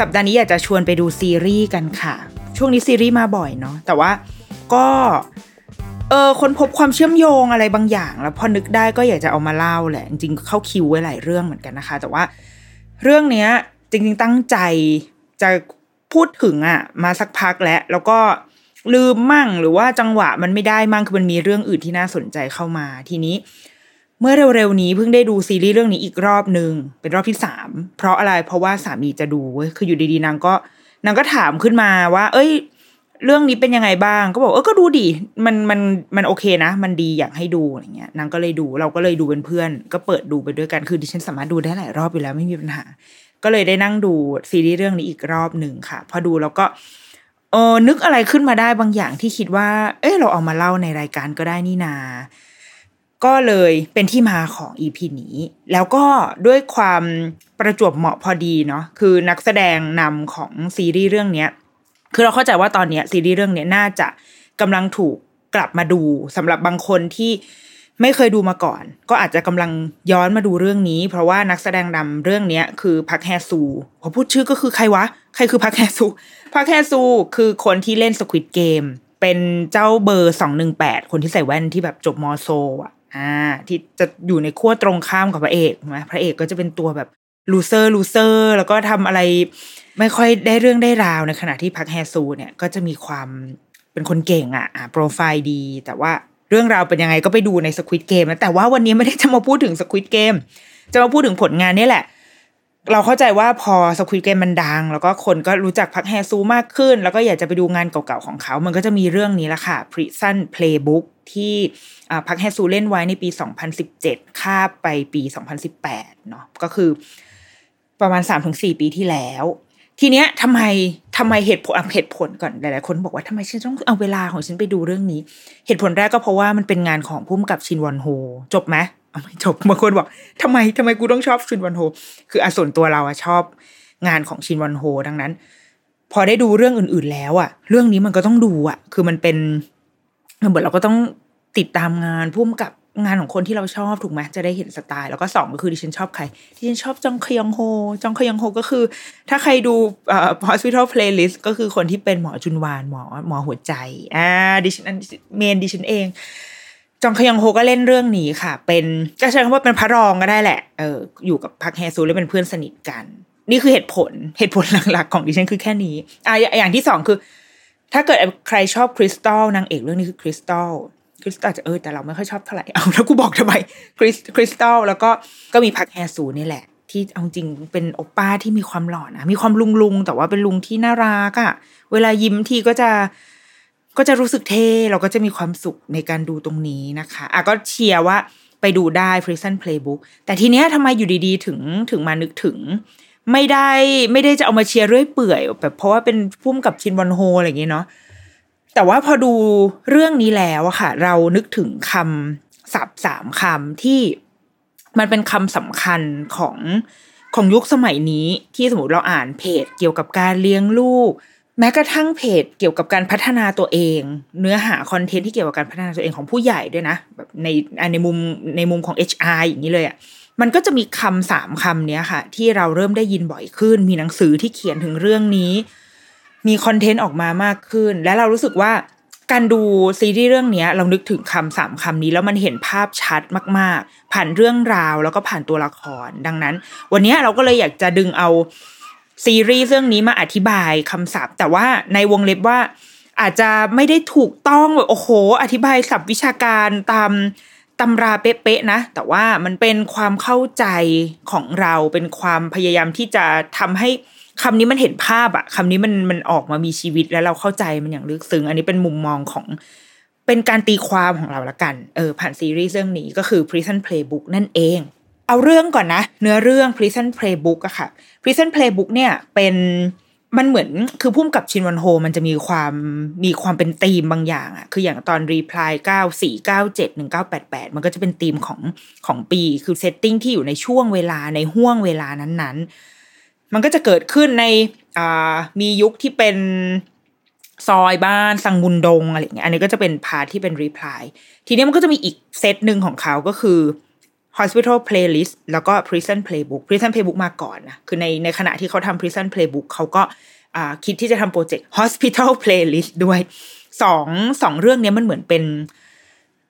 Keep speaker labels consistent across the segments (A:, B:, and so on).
A: สัปดาห์นี้อยากจะชวนไปดูซีรีส์กันค่ะ ช่วงนี้ซีรีส์มาบ่อยเนาะแต่ว่าก็เออคนพบความเชื่อมโยงอะไรบางอย่าง แล้วพอนึกได้ก็อยากจะเอามาเล่าแหละ จริงๆเข้าคิวไว้หลายเรื่องเหมือนกันนะคะ แต่ว่าเรื่องเนี้ย จริง ๆ ตั้งใจจะพูดถึงอะมาสักพักแล้วแล้วก็ลืมมั่งหรือว่าจังหวะมันไม่ได้มั่งคือมันมีเรื่องอื่นที่น่าสนใจเข้ามา ทีนี้ เมื่อเร็วๆนี้เพิ่งได้ดูซีรีส์เรื่องนี้อีกรอบหนึ่งเป็นรอบที่สามเพราะอะไรเพราะว่าสามีจะดูเว้ยคืออยู่ดีๆนางก็นางก็ถามขึ้นมาว่า เอ้ย เรื่องนี้เป็นยังไงบ้าง ก็บอกเออก็ดูดิมันมันมันโอเคนะ มันดีอยากให้ดูอะไรเงี้ยนางก็เลยดูเราก็เลยดูเป็นเพื่อน ก็เปิดดูไปด้วยกันคือดิฉันสามารถดูได้หลายรอบอยู่แล้วไม่มีปัญหา ก็เลยได้นั่งดูซีรีส์เรื่องนี้อีกรอบหนึ่งค่ะ พอดูแล้วก็เออนึกอะไรขึ้นมาได้บางอย่างที่คิดว่า เออเราเอามาเล่าในรายการก็ได้นี่นา ก็เลยเป็นที่มาของ EP นี้ แล้วก็ด้วยความประจวบเหมาะพอดีเนาะคือนักแสดงนำของซีรีส์เรื่องนี้คือเราเข้าใจว่าตอนนี้ซีรีส์เรื่องนี้น่าจะกำลังถูกกลับมาดูสำหรับบางคนที่ไม่เคยดูมาก่อน ก็อาจจะกำลังย้อนมาดูเรื่องนี้ เพราะว่านักแสดงนำเรื่องนี้คือพักแฮซูพอพูดชื่อก็คือใครวะ ใครคือพักแฮซูพักแฮซูคือคนที่เล่น Squid Game เป็นเจ้าเบอร์สองหนึ่งแปดคนที่ใส่แว่นที่แบบจบม.โซลอะ อ่าที่จะอยู่ในขั้วตรงข้ามกับพระเอกนะพระเอกก็จะเป็นตัวแบบ loser loser แล้วก็ทำอะไรไม่ค่อยได้เรื่องได้ราวในขณะที่พักแฮซูเนี่ยก็จะมีความเป็นคนเก่งอะอ่าโปรไฟล์ดี แต่ว่าเรื่องราวเป็นยังไงก็ไปดูใน Squid Game นะแต่ว่าวันนี้ไม่ได้จะมาพูดถึง Squid Gameจะมาพูดถึงผลงานนี่แหละ เราเข้าใจว่าพอสควิตเกมมันดัง แล้วก็คนก็รู้จักพักแฮซูมากขึ้น แล้วก็อยากจะไปดูงานเก่าๆของเขา มันก็จะมีเรื่องนี้ละค่ะ Prison Playbook ที่พักแฮซูเล่นไว้ในปี 2017 ข้าไปปี 2018 เนาะก็คือประมาณ 3-4 ปีที่แล้ว ทีเนี้ยทำไมทำไมเหตุผลเหตุผลก่อนหลายๆคนบอกว่าทำไมฉันต้องเอาเวลาของฉันไปดูเรื่องนี้ เหตุผลแรกก็เพราะว่ามันเป็นงานของพุ่มกับชินวอนโฮจบไหม เอาไม่จบบางคนบอกทำไมทำไมกูต้องชอบชินวอนโฮ คืออะส่วนตัวเราอะชอบงานของชินวอนโฮ ดังนั้น พอได้ดูเรื่องอื่น ๆ แล้วอะเรื่องนี้มันก็ต้องดูอะคือมันเป็นเหมือนเราก็ต้องติดตามงานพุ่มกับงานของคนที่เราชอบถูกไหมจะได้เห็นสไตล์ แล้วก็สองก็คือดิฉันชอบใครดิฉันชอบจองคยองโฮ จองคยองโฮก็คือ ถ้าใครดูเอ่อ hospital playlist ก็คือคนที่เป็นหมอจุนวานหมอหมอหัวใจอ่าดิฉัน main ดิฉันเอง จองคยองโฮก็เล่นเรื่องนี้ค่ะ เป็นก็ใช้คำว่าเป็นพระรองก็ได้แหละเอออยู่กับพักแฮซูแล้วเป็นเพื่อนสนิทกัน นี่คือเหตุผลเหตุผลหลักๆของดิฉันคือแค่นี้อ่าอย่างที่สองคือ ถ้าเกิดใครชอบคริสตัลนางเอกเรื่องนี้คือคริสตัลคริสตัลจะเออแต่เราไม่ค่อยชอบเท่าไหร่เอาแล้วกูบอกทำไมคริสคริสตัลแล้วก็ก็มีพักแฮซูนี่แหละ ที่เอาจริงเป็นโอป้าที่มีความหล่อนะมีความลุงลุงแต่ว่าเป็นลุงที่น่ารักอะ่ะ เวลายิ้มทีก็จะ ก็จะรู้สึกเท่เราก็จะมีความสุขในการดูตรงนี้นะคะอะก็เชียร์ว่าไปดูได้ Prison Playbook แต่ทีเนี้ยทำไมอยู่ดีๆ ถึงถึงมานึกถึง ไม่ได้ไม่ได้จะเอามาเชียร์เรื่อยเปื่อยแบบเพราะว่าเป็นพุ่มกับชินวอนโฮอะไรอย่างเงี้ยเนาะแต่ว่าพอดูเรื่องนี้แล้วอะค่ะ เรานึกถึงคำศัพท์สามคำที่มันเป็นคำสำคัญของของยุคสมัยนี้ที่สมมติเราอ่านเพจเกี่ยวกับการเลี้ยงลูก แม้กระทั่งเพจเกี่ยวกับการพัฒนาตัวเอง เนื้อหาคอนเทนต์ที่เกี่ยวกับการพัฒนาตัวเองของผู้ใหญ่ด้วยนะแบบในในมุมในมุมของ HR อย่างนี้เลยอะมันก็จะมีคำสามคำเนี้ยค่ะ ที่เราเริ่มได้ยินบ่อยขึ้น มีหนังสือที่เขียนถึงเรื่องนี้ มีคอนเทนต์ออกมามากขึ้น และเรารู้สึกว่าการดูซีรีส์เรื่องนี้เรานึกถึงคำสามคำนี้ แล้วมันเห็นภาพชัดมาก ๆ ผ่านเรื่องราวแล้วก็ผ่านตัวละคร ดังนั้น วันนี้เราก็เลยอยากจะดึงเอา ซีรีส์เรื่องนี้มาอธิบายคำศัพท์ แต่ว่าในวงเล็บว่าอาจจะไม่ได้ถูกต้องแบบโอ้โห อธิบายศัพท์วิชาการตามตำราเป๊ะๆนะ แต่ว่ามันเป็นความเข้าใจของเราเป็นความพยายามที่จะทำให้คำนี้มันเห็นภาพอะคำนี้มันมันออกมามีชีวิตแล้วเราเข้าใจมันอย่างลึกซึ้งอันนี้เป็นมุมมองของเป็นการตีความของเราละกัน เออผ่านซีรีส์เรื่องนี้ก็คือ Prison Playbook นั่นเอง เอาเรื่องก่อนนะ เนื้อเรื่อง Prison Playbook อะค่ะ Prison Playbook เนี่ยเป็นมันเหมือนคือผู้กำกับชินวอนโฮมันจะมีความมีความเป็นธีมบางอย่างอะคืออย่างตอน Reply 9 4 9 7 1 9 8 8มันก็จะเป็นธีมของของปีคือ setting ที่อยู่ในช่วงเวลาในห้วงเวลานั้นๆ มันก็จะเกิดขึ้นในอ่ามียุคที่เป็นซอยบ้านสังมุนดงอะไรอย่างเงี้ยอันนี้ก็จะเป็นพาทที่เป็น Reply ทีนี้มันก็จะมีอีกเซตหนึ่งของเขาก็คือ Hospital Playlist แล้วก็ Prison Playbook Prison Playbook มาก่อนนะคือในในขณะที่เขาทำ Prison Playbook เขาก็าคิดที่จะทำโปรเจกต์ Hospital Playlist ด้วยสองสองเรื่องนี้มันเหมือนเป็น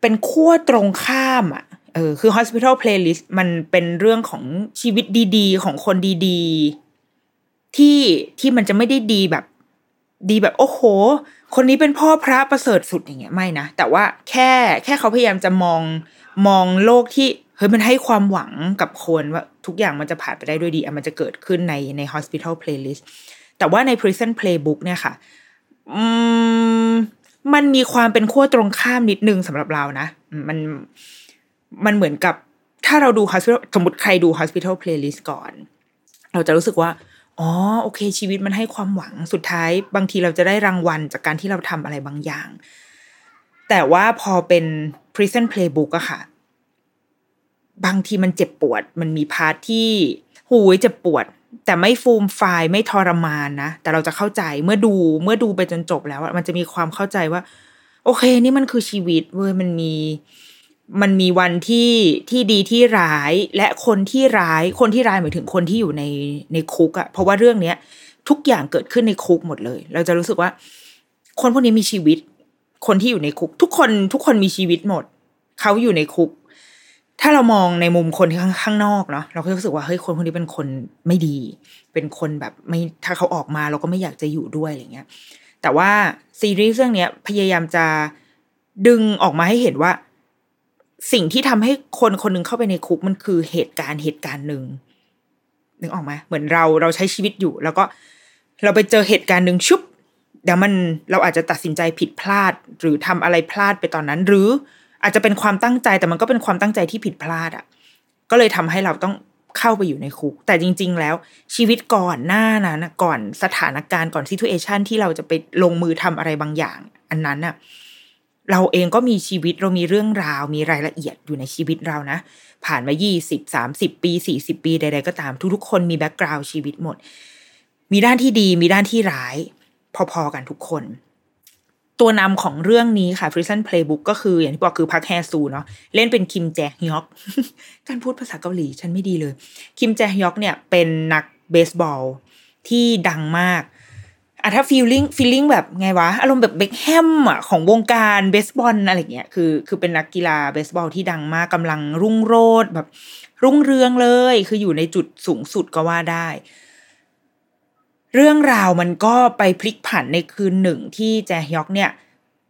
A: เป็นขั้วตรงข้ามอะเออคือ Hospital Playlist มันเป็นเรื่องของชีวิตดีๆ ของคนดีๆ ที่ที่มันจะไม่ได้ดีแบบดีแบบโอ้โห คนนี้เป็นพ่อพระประเสริฐสุดอย่างเงี้ยไม่นะ แต่ว่าแค่แค่เขาพยายามจะมองมองโลกที่ เฮ้ยมันให้ความหวังกับคนว่าทุกอย่างมันจะผ่านไปได้ด้วยดีอะมันจะเกิดขึ้นในใน hospital playlist แต่ว่าใน prison playbook เนี่ยค่ะ อืมมันมีความเป็นขั้วตรงข้ามนิดนึงสำหรับเรานะ มันมันเหมือนกับถ้าเราดู hospital สมมติใครดู hospital playlist ก่อน เราจะรู้สึกว่า อ๋อ โอเค ชีวิตมันให้ความหวังสุดท้าย บางทีเราจะได้รางวัลจากการที่เราทำอะไรบางอย่าง แต่ว่าพอเป็น prison playbook อะค่ะ บางทีมันเจ็บปวด มันมีพาร์ทที่หูยเจ็บปวด แต่ไม่ฟูมไฟายไม่ทรมานนะ แต่เราจะเข้าใจเมื่อดูเมื่อดูไปจนจบแล้วมันจะมีความเข้าใจว่า โอเค นี่มันคือชีวิตเว้ยมันมี มันมีวันที่ที่ดีที่ร้ายและคนที่ร้ายคนที่ร้ายหมายถึงคนที่อยู่ในในคุกอะเพราะว่าเรื่องเนี้ยทุกอย่างเกิดขึ้นในคุกหมดเลย เราจะรู้สึกว่า คนพวกนี้มีชีวิต คนที่อยู่ในคุก ทุกคนทุกคนมีชีวิตหมด เขาอยู่ในคุก ถ้าเรามองในมุมคนข้างข้างนอกเนาะเราก็รู้สึกว่าเฮ้ยคนพวกนี้เป็นคนไม่ดี เป็นคนแบบไม่ถ้าเขาออกมาเราก็ไม่อยากจะอยู่ด้วยอะไรเงี้ยแต่ว่าซีรีส์เรื่องเนี้ยพยายามจะดึงออกมาให้เห็นว่า สิ่งที่ทำให้คนคนหนึ่งเข้าไปในคุกมันคือเหตุการณ์เหตุการณ์หนึ่งนึกออกไหมเหมือนเราเราใช้ชีวิตอยู่ แล้วก็เราไปเจอเหตุการณ์หนึ่งชุบเดี๋ยวมันเราอาจจะตัดสินใจผิดพลาด หรือทำอะไรพลาดไปตอนนั้น หรือ อาจจะเป็นความตั้งใจแต่มันก็เป็นความตั้งใจที่ผิดพลาดอะ่ะ ก็เลยทำให้เราต้องเข้าไปอยู่ในคุก แต่จริง ๆ แล้วชีวิตก่อนหน้านั้นก่อนสถานการณ์ก่อน situation ที่เราจะไปลงมือทำอะไรบางอย่าง อันนั้นน่ะเราเองก็มีชีวิตเรามีเรื่องราว มีรายละเอียดอยู่ในชีวิตเรานะ ผ่านมายี่สิบสามสิบปีสี่สิบปีใด ๆ ก็ตามทุกๆคนมี background ชีวิตหมด มีด้านที่ดีมีด้านที่ร้าย พอๆกันทุกคน ตัวนำของเรื่องนี้ค่ะ Prison Playbook ก็คืออย่างที่บอกคือพักแฮซูเนาะเล่นเป็นคิมแจฮยอก การพูดภาษาเกาหลีฉันไม่ดีเลย คิมแจฮยอกเนี่ยเป็นนักเบสบอลที่ดังมากอะถ้า feeling feeling แบบไงวะ อารมณ์แบบเบคแฮมอะของวงการเบสบอลอะไรเงี้ยคือคือเป็นนักกีฬาเบสบอลที่ดังมากกำลังรุ่งโรจน์แบบรุ่งเรืองเลย คืออยู่ในจุดสูงสุดก็ว่าได้ เรื่องราวมันก็ไปพลิกผันในคืนหนึ่งที่แจฮยอกเนี่ย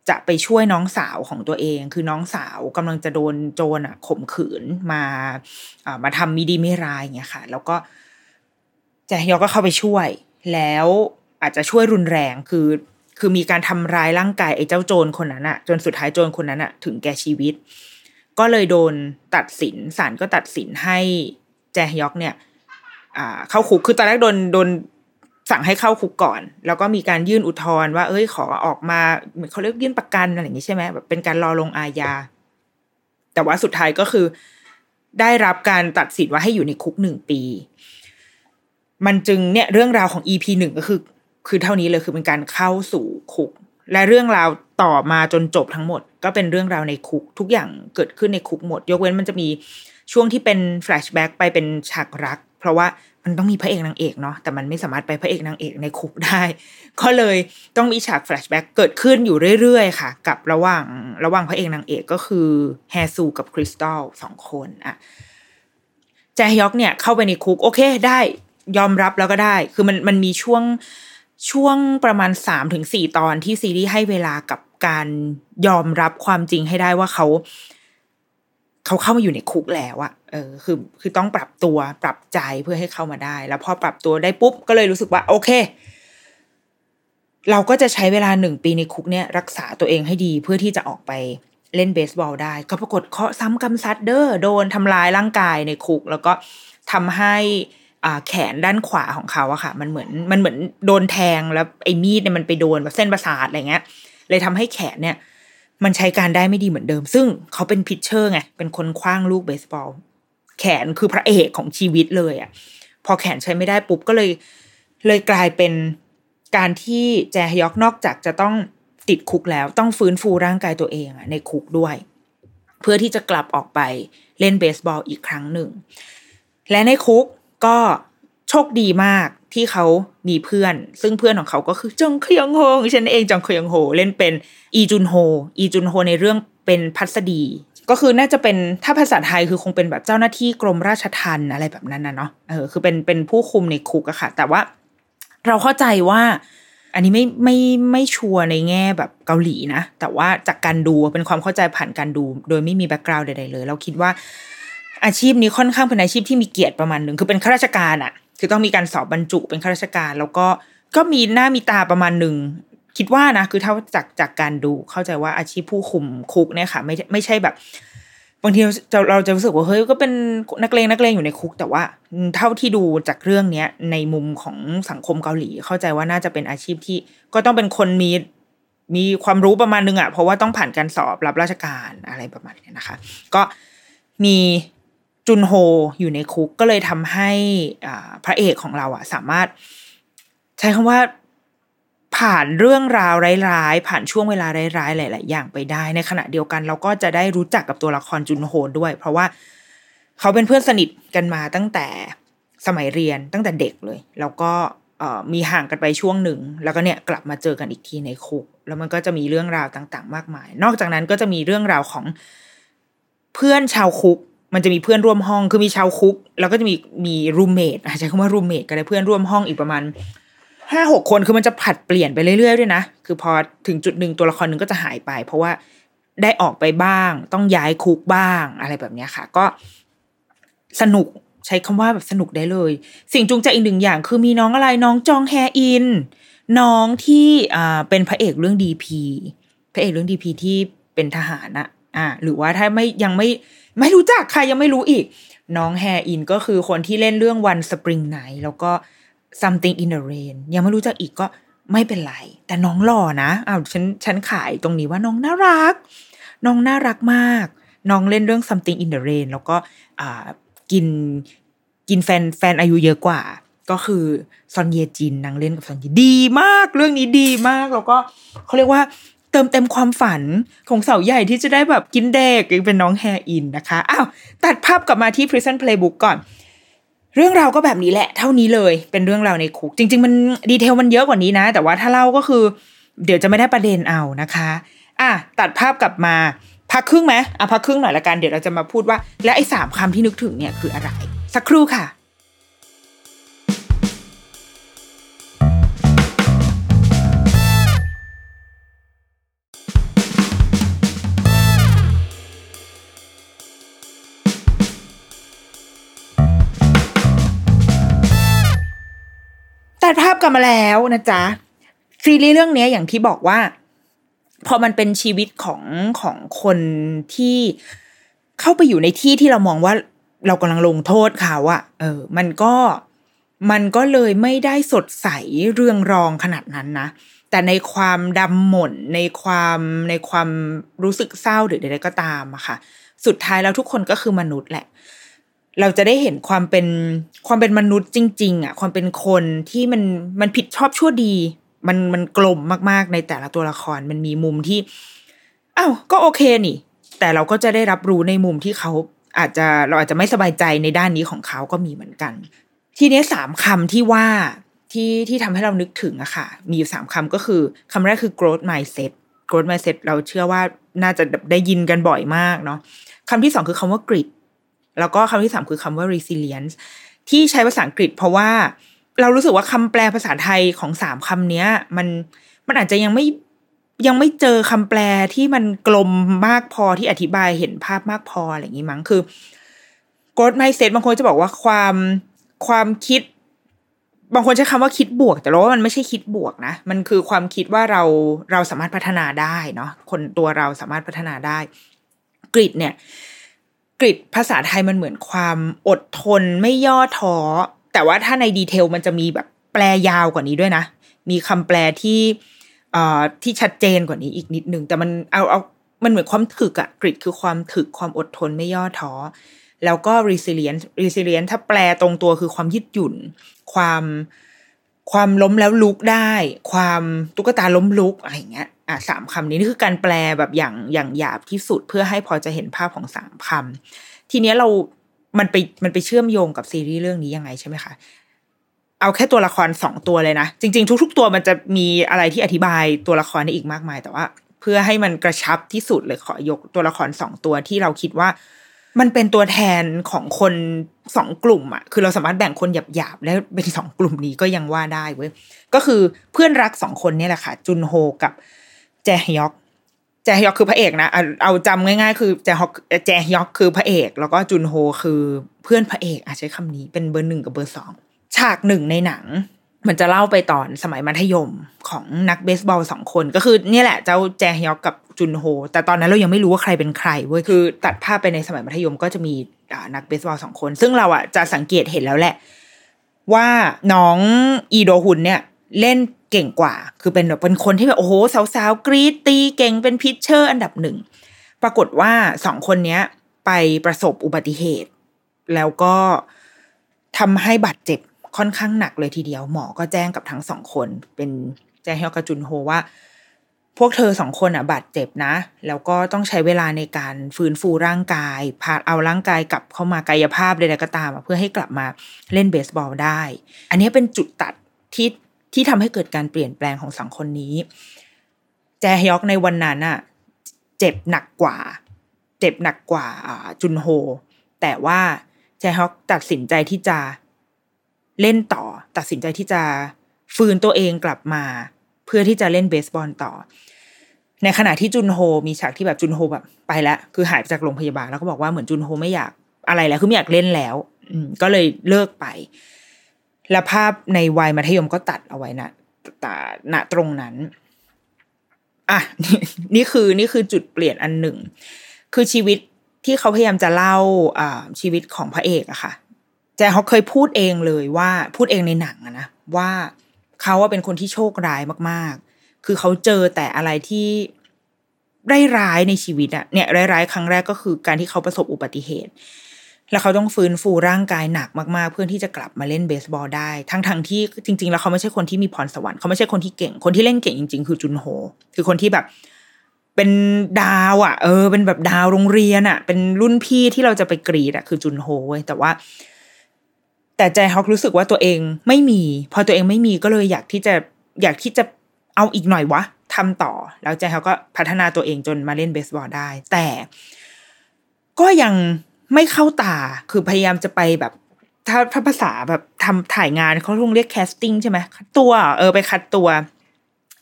A: จะไปช่วยน้องสาวของตัวเอง คือน้องสาวกำลังจะโดนโจรอะข่มขืนมาอ่ามาทำมิดีไม่ร้ายเงี้ยค่ะ แล้วก็แจฮยอกก็เข้าไปช่วย แล้วอาจจะช่วยรุนแรงคือคือมีการทำร้ายร่างกายไอ้เจ้าโจรคนนั้นอะจนสุดท้ายโจรคนนั้นอะถึงแก่ชีวิต ก็เลยโดนตัดสินศาลก็ตัดสินให้แจฮยอกเนี่ยอ่าเข้าคุกคือตอนแรกโดนโดน สั่งให้เข้าคุกก่อน แล้วก็มีการยื่นอุทธรณ์ว่า เอ้ยขอออกมาเหมือนเขาเรียกยื่นประกันอะไรอย่างนี้ใช่ไหมแบบเป็นการรอลงอาญาแต่ว่าสุดท้ายก็คือ ได้รับการตัดสินว่าให้อยู่ในคุกหนึ่งปี มันจึงเนี่ยเรื่องราวของ EP หนึ่งก็คือ คือเท่านี้เลยคือเป็นการเข้าสู่คุก และเรื่องราวต่อมาจนจบทั้งหมด ก็เป็นเรื่องราวในคุกทุกอย่างเกิดขึ้นในคุกหมด ยกเว้นมันจะมีช่วงที่เป็น flashback ไปเป็นฉากรัก เพราะว่ามันต้องมีพระเอกนางเอกเนาะแต่มันไม่สามารถไปพระเอกนางเอกในคุกได้ ก็เลยต้องมีฉาก flashback เกิดขึ้นอยู่เรื่อยๆค่ะ กับระหว่างระหว่างพระเอกนางเอกก็คือแฮซูกับคริสตัลสองคนอะแจฮยอกเนี่ยเข้าไปในคุกโอเคได้ยอมรับแล้วก็ได้ คือมันมันมีช่วงช่วงประมาณสามถึงสี่ตอนที่ซีรีส์ให้เวลากับการยอมรับความจริงให้ได้ว่าเขา เขาเข้ามาอยู่ในคุกแล้วอะเออคือคือต้องปรับตัวปรับใจเพื่อให้เข้ามาได้ แล้วพอปรับตัวได้ปุ๊บก็เลยรู้สึกว่า โอเค เราก็จะใช้เวลาหนึ่งปีในคุกเนี่ย รักษาตัวเองให้ดีเพื่อที่จะออกไปเล่นเบสบอลได้ ก็ปรากฏเคาะซ้ำกำซัดเดอร์โดนทำลายร่างกายในคุก แล้วก็ทำให้อ่าแขนด้านขวาของเขาอะค่ะ มันเหมือนมันเหมือนโดนแทงแล้วไอ้มีดเนี่ยมันไปโดนแบบเส้นประสาทอะไรเงี้ย เลยทำให้แขนเนี่ย มันใช้การได้ไม่ดีเหมือนเดิม ซึ่งเขาเป็นพิชเชอร์ไง เป็นคนคว้างลูกเบสบอล แขนคือพระเอกของชีวิตเลยอะพอแขนใช้ไม่ได้ปุ๊บก็เลย เลยกลายเป็นการที่แจฮยอกนอกจากจะต้องติดคุกแล้วต้องฟื้นฟูร่างกายตัวเองอะในคุกด้วย เพื่อที่จะกลับออกไปเล่นเบสบอลอีกครั้งหนึ่ง และในคุกก็โชคดีมาก ที่เขามีเพื่อน ซึ่งเพื่อนของเขาก็คือจงเคยองโฮฉันเองจงเคยองโฮเล่นเป็นอีจุนโฮอีจุนโฮในเรื่องเป็นพัสดี ก็คือน่าจะเป็นถ้าภาษาไทยคือคงเป็นแบบเจ้าหน้าที่กรมราชทัณฑ์อะไรแบบนั้นนะเนาะเออคือเป็นเป็นผู้คุมในคุกอะค่ะ แต่ว่าเราเข้าใจว่า อันนี้ไม่ไม่ไม่ชัวร์ในแง่แบบเกาหลีนะ แต่ว่าจากการดูเป็นความเข้าใจผ่านการดู โดยไม่มีแบ็กกราวด์ใดๆเลย เราคิดว่าอาชีพนี้ค่อนข้างเป็นอาชีพที่มีเกียรติประมาณหนึ่งคือเป็นข้าราชการอะ คือต้องมีการสอบบรรจุเป็นข้าราชการ แล้วก็ก็มีหน้ามีตาประมาณหนึ่งคิดว่านะคือเท่าจากจากการดูเข้าใจว่าอาชีพผู้คุมคุกเนี่ยค่ะ ไม่ไม่ใช่แบบ บางทีเราเราจะรู้สึกว่าเฮ้ยก็เป็นนักเลงนักเลงอยู่ในคุก แต่ว่าเท่าที่ดูจากเรื่องเนี้ยในมุมของสังคมเกาหลี เข้าใจว่าน่าจะเป็นอาชีพที่ก็ต้องเป็นคนมีมีความรู้ประมาณนึงอะ่ะเพราะว่าต้องผ่านการสอบรับราชการอะไรประมาณนี้นะคะ ก็มี จุนโฮอยู่ในคุกก็เลยทำให้พระเอกของเราอะ่ะสามารถ ใช้คำว่าผ่านเรื่องราวร้ายๆ ผ่านช่วงเวลาร้ายๆ หลาย ๆ อย่างไปได้ ในขณะเดียวกันเราก็จะได้รู้จักกับตัวละครจุนโฮด้วย เพราะว่าเขาเป็นเพื่อนสนิทกันมาตั้งแต่สมัยเรียนตั้งแต่เด็กเลย แล้วก็มีห่างกันไปช่วงหนึ่ง แล้วก็เนี่ยกลับมาเจอกันอีกทีในคุก แล้วมันก็จะมีเรื่องราวต่าง ๆ มากมาย นอกจากนั้นก็จะมีเรื่องราวของเพื่อนชาวคุก มันจะมีเพื่อนร่วมห้องคือมีชาวคุก แล้วก็จะมีมีรูมเมทใช้คำว่ารูมเมทก็ได้เพื่อนร่วมห้องอีกประมาณห้าหกคนคือมันจะผัดเปลี่ยนไปเรื่อยๆด้วยนะคือพอถึงจุดหนึ่งตัวละครหนึ่งก็จะหายไป เพราะว่าได้ออกไปบ้าง ต้องย้ายคุกบ้างอะไรแบบนี้ค่ะ ก็สนุกใช้คำว่าแบบสนุกได้เลย สิ่งจูงใจอีกหนึ่งอย่าง คือมีน้องอะไรน้องจองแฮอิน น้องที่อ่าเป็นพระเอกเรื่องดีพีพระเอกเรื่องดีพีที่เป็นทหารอะอ่า หรือว่าถ้าไม่ยังไม่ ไม่รู้จักใครยังไม่รู้อีก น้องแฮอินก็คือคนที่เล่นเรื่องวันสปริงไนแล้วก็ something in the rain ยังไม่รู้จักอีกก็ไม่เป็นไร แต่น้องหล่อนะอ้าวฉันฉันขายตรงนี้ว่าน้องน่ารัก น้องน่ารักมาก น้องเล่นเรื่อง something in the rain แล้วก็อ่ากินกินแฟนแฟนอายุเยอะกว่า ก็คือซอนเยจินนางเล่นกับซอนเยดีมาก เรื่องนี้ดีมาก แล้วก็เขาเรียกว่า เติมเต็มความฝันของเสาใหญ่ที่จะได้แบบกินเด็กเป็นน้องแฮอินนะคะอ้าวตัดภาพกลับมาที่ Prison Playbook ก่อน เรื่องราวก็แบบนี้แหละ เท่านี้เลยเป็นเรื่องราวในคุก จริง ๆ มันดีเทลมันเยอะกว่านี้นะ แต่ว่าถ้าเล่าก็คือ เดี๋ยวจะไม่ได้ประเด็นเอานะคะอะตัดภาพกลับมาพักครึ่งไหมอะพักครึ่งหน่อยละกันเดี๋ยวเราจะมาพูดว่า แล้วไอ้สามคำที่นึกถึงเนี่ยคืออะไร สักครู่ค่ะ ตัดภาพกลับมาแล้วนะจ๊ะซีรีส์เรื่องนี้อย่างที่บอกว่า พอมันเป็นชีวิตของของคนที่เข้าไปอยู่ในที่ที่เรามองว่าเรากำลังลงโทษเขาอะเออ มันก็มันก็เลยไม่ได้สดใสเรื่องรองขนาดนั้นนะ แต่ในความดำหม่นในความในความรู้สึกเศร้าหรือใดๆก็ตามอะค่ะ สุดท้ายแล้วทุกคนก็คือมนุษย์แหละ เราจะได้เห็นความเป็นความเป็นมนุษย์จริง ๆอะความเป็นคนที่มันมันผิดชอบชั่วดี มันมันกลมมากๆในแต่ละตัวละครมันมีมุมที่อ้าวก็โอเคนี่ แต่เราก็จะได้รับรู้ในมุมที่เขาอาจจะเราอาจจะไม่สบายใจในด้านนี้ของเขาก็มีเหมือนกัน ทีนี้สามคำที่ว่าที่ที่ทำให้เรานึกถึงอะค่ะ มีอยู่สามคำก็คือคำแรกคือ growth mindset growth mindset เราเชื่อว่าน่าจะได้ยินกันบ่อยมากเนาะคำที่สองคือคำว่า grit แล้วก็คำที่สามคือคำว่า resilience ที่ใช้ภาษาอังกฤษ เพราะว่าเรารู้สึกว่าคำแปลภาษาไทยของสามคำนี้มันมันอาจจะยังไม่ยังไม่เจอคำแปลที่มันกลมมากพอที่อธิบายเห็นภาพมากพออะไรอย่างนี้มั้งคือ growth mindset บางคนจะบอกว่าความความคิด บางคนใช้คำว่าคิดบวก แต่เราว่ามันไม่ใช่คิดบวกนะ มันคือความคิดว่าเราเราสามารถพัฒนาได้เนาะคนตัวเราสามารถพัฒนาได้ กริดเนี่ย กริดภาษาไทยมันเหมือนความอดทนไม่ย่อท้อแต่ว่าถ้าในดีเทลมันจะมีแบบแปลยาวกว่านี้ด้วยนะ มีคำแปลที่เอ่อที่ชัดเจนกว่านี้อีกนิดนึงแต่มันเอาเอามันเหมือนความถึกอะกริดคือความถึกความอดทนไม่ย่อท้อแล้วก็ resilient resilient ถ้าแปลตรงตัวคือความยืดหยุ่น ความความล้มแล้วลุกได้ ความตุ๊กตาล้มลุกอะไรอย่างเงี้ย อะสามคำนี้นี่คือการแปลแบบอย่างอย่างหยาบที่สุดเพื่อให้พอจะเห็นภาพของสามคำทีเนี้ยเรา มันไปมันไปเชื่อมโยงกับซีรีส์เรื่องนี้ยังไงใช่ไหมคะเอาแค่ตัวละครสองตัวเลยนะ จริง ๆ ทุก ๆ ตัวมันจะมีอะไรที่อธิบายตัวละครได้อีกมากมาย แต่ว่า เพื่อให้มันกระชับที่สุดเลยขอยกตัวละครสองตัวที่เราคิดว่า มันเป็นตัวแทนของคนสองกลุ่มอะคือเราสามารถแบ่งคนหยาบๆแล้วเป็นสองกลุ่มนี้ก็ยังว่าได้เว้ยก็คือเพื่อนรักสองคนนี่แหละค่ะ จุนโฮกับ แจฮยอก แจฮยอกคือพระเอกนะเอาเอาจำง่ายๆ คือแจฮอกแจฮยอกคือพระเอก แล้วก็จุนโฮคือเพื่อนพระเอกอาใช้คำนี้เป็นเบอร์หนึ่งกับเบอร์สองฉากหนึ่งในหนังมันจะเล่าไปตอนสมัยมัธยมของนักเบสบอลสองคนก็คือเนี่ยแหละเจ้าแจฮยอกกับจุนโฮ แต่ตอนนั้นเรายังไม่รู้ว่าใครเป็นใครเว้ยคือ ตัดภาพไปในสมัยมัธยมก็จะมีนักเบสบอลสองคน ซึ่งเราอะจะสังเกตเห็นแล้วแหละ ว่าน้องอีโดฮุนเนี่ย เล่น เก่งกว่า คือเป็นแบบเป็นคนที่แบบโอ้โหสาวๆกรีดตีเก่งเป็น pitcher อันดับหนึ่ง ปรากฏว่าสองคนเนี้ย ไปประสบอุบัติเหตุ แล้วก็ทำให้บาดเจ็บค่อนข้างหนักเลยทีเดียว หมอก็แจ้งกับทั้งสองคน เป็นแจ้งให้กจุนโฮว่า พวกเธอสองคนอะบาดเจ็บนะ แล้วก็ต้องใช้เวลาในการฟื้นฟูร่างกายพาเอาร่างกายกลับเข้ามากายภาพใดๆก็ตาม เพื่อให้กลับมาเล่นเบสบอลได้ อันนี้เป็นจุดตัดที่ ที่ทำให้เกิดการเปลี่ยนแปลงของสองคนนี้ แจฮยอกในวันนั้นอะเจ็บหนักกว่า เจ็บหนักกว่าจุนโฮ แต่ว่าแจฮยอกตัดสินใจที่จะเล่นต่อ ตัดสินใจที่จะฟื้นตัวเองกลับมา เพื่อที่จะเล่นเบสบอลต่อ ในขณะที่จุนโฮ มีฉากที่แบบจุนโฮแบบไปแล้วคือหายจากโรงพยาบาลแล้วก็บอกว่าเหมือนจุนโฮไม่อยากอะไรแล้วคือไม่อยากเล่นแล้ว อืก็เลยเลิกไป และภาพในวัยมัธยมก็ตัดเอาไว้นะแต่ณตรงนั้น อะนี่คือนี่คือจุดเปลี่ยนอันหนึ่ง คือชีวิตที่เขาพยายามจะเล่าอ่าชีวิตของพระเอกอะค่ะแจเขาเคยพูดเองเลยว่าพูดเองในหนังอะนะว่าเขาว่าเป็นคนที่โชคร้ายมาก ๆ คือเขาเจอแต่อะไรที่ร้ายๆในชีวิตอะเนี่ยร้ายๆครั้งแรกก็คือการที่เขาประสบอุบัติเหตุ แล้วเขาต้องฟื้นฟูร่างกายหนักมากๆ เพื่อที่จะกลับมาเล่นเบสบอลได้ ทั้งทงที่จริง ๆ แล้วเขาไม่ใช่คนที่มีพรสวรรค์เขาไม่ใช่คนที่เก่ง คนที่เล่นเก่งจริง ๆ คือจุนโฮ คือคนที่แบบ เป็นดาวอะ่ะ เออ เป็นแบบดาวโรงเรียนอะ่ะ เป็นรุ่นพี่ที่เราจะไปกรีดอะ่ะ คือจุนโฮเว้ยแต่ว่า แต่แจฮยอกรู้สึกว่าตัวเองไม่มี พอตัวเองไม่มีก็เลยอยากที่จะอยากที่จะเอาอีกหน่อยวะทำต่อ แล้วใจเขาก็พัฒนาตัวเองจนมาเล่นเบสบอลได้ แต่ก็ยัง ไม่เข้าตาคือพยายามจะไปแบบถ้าถ้าภาษาแบบทำถ่ายงานเขาต้องเรียก casting ใช่ไหมคัดตัวเออไปคัดตัว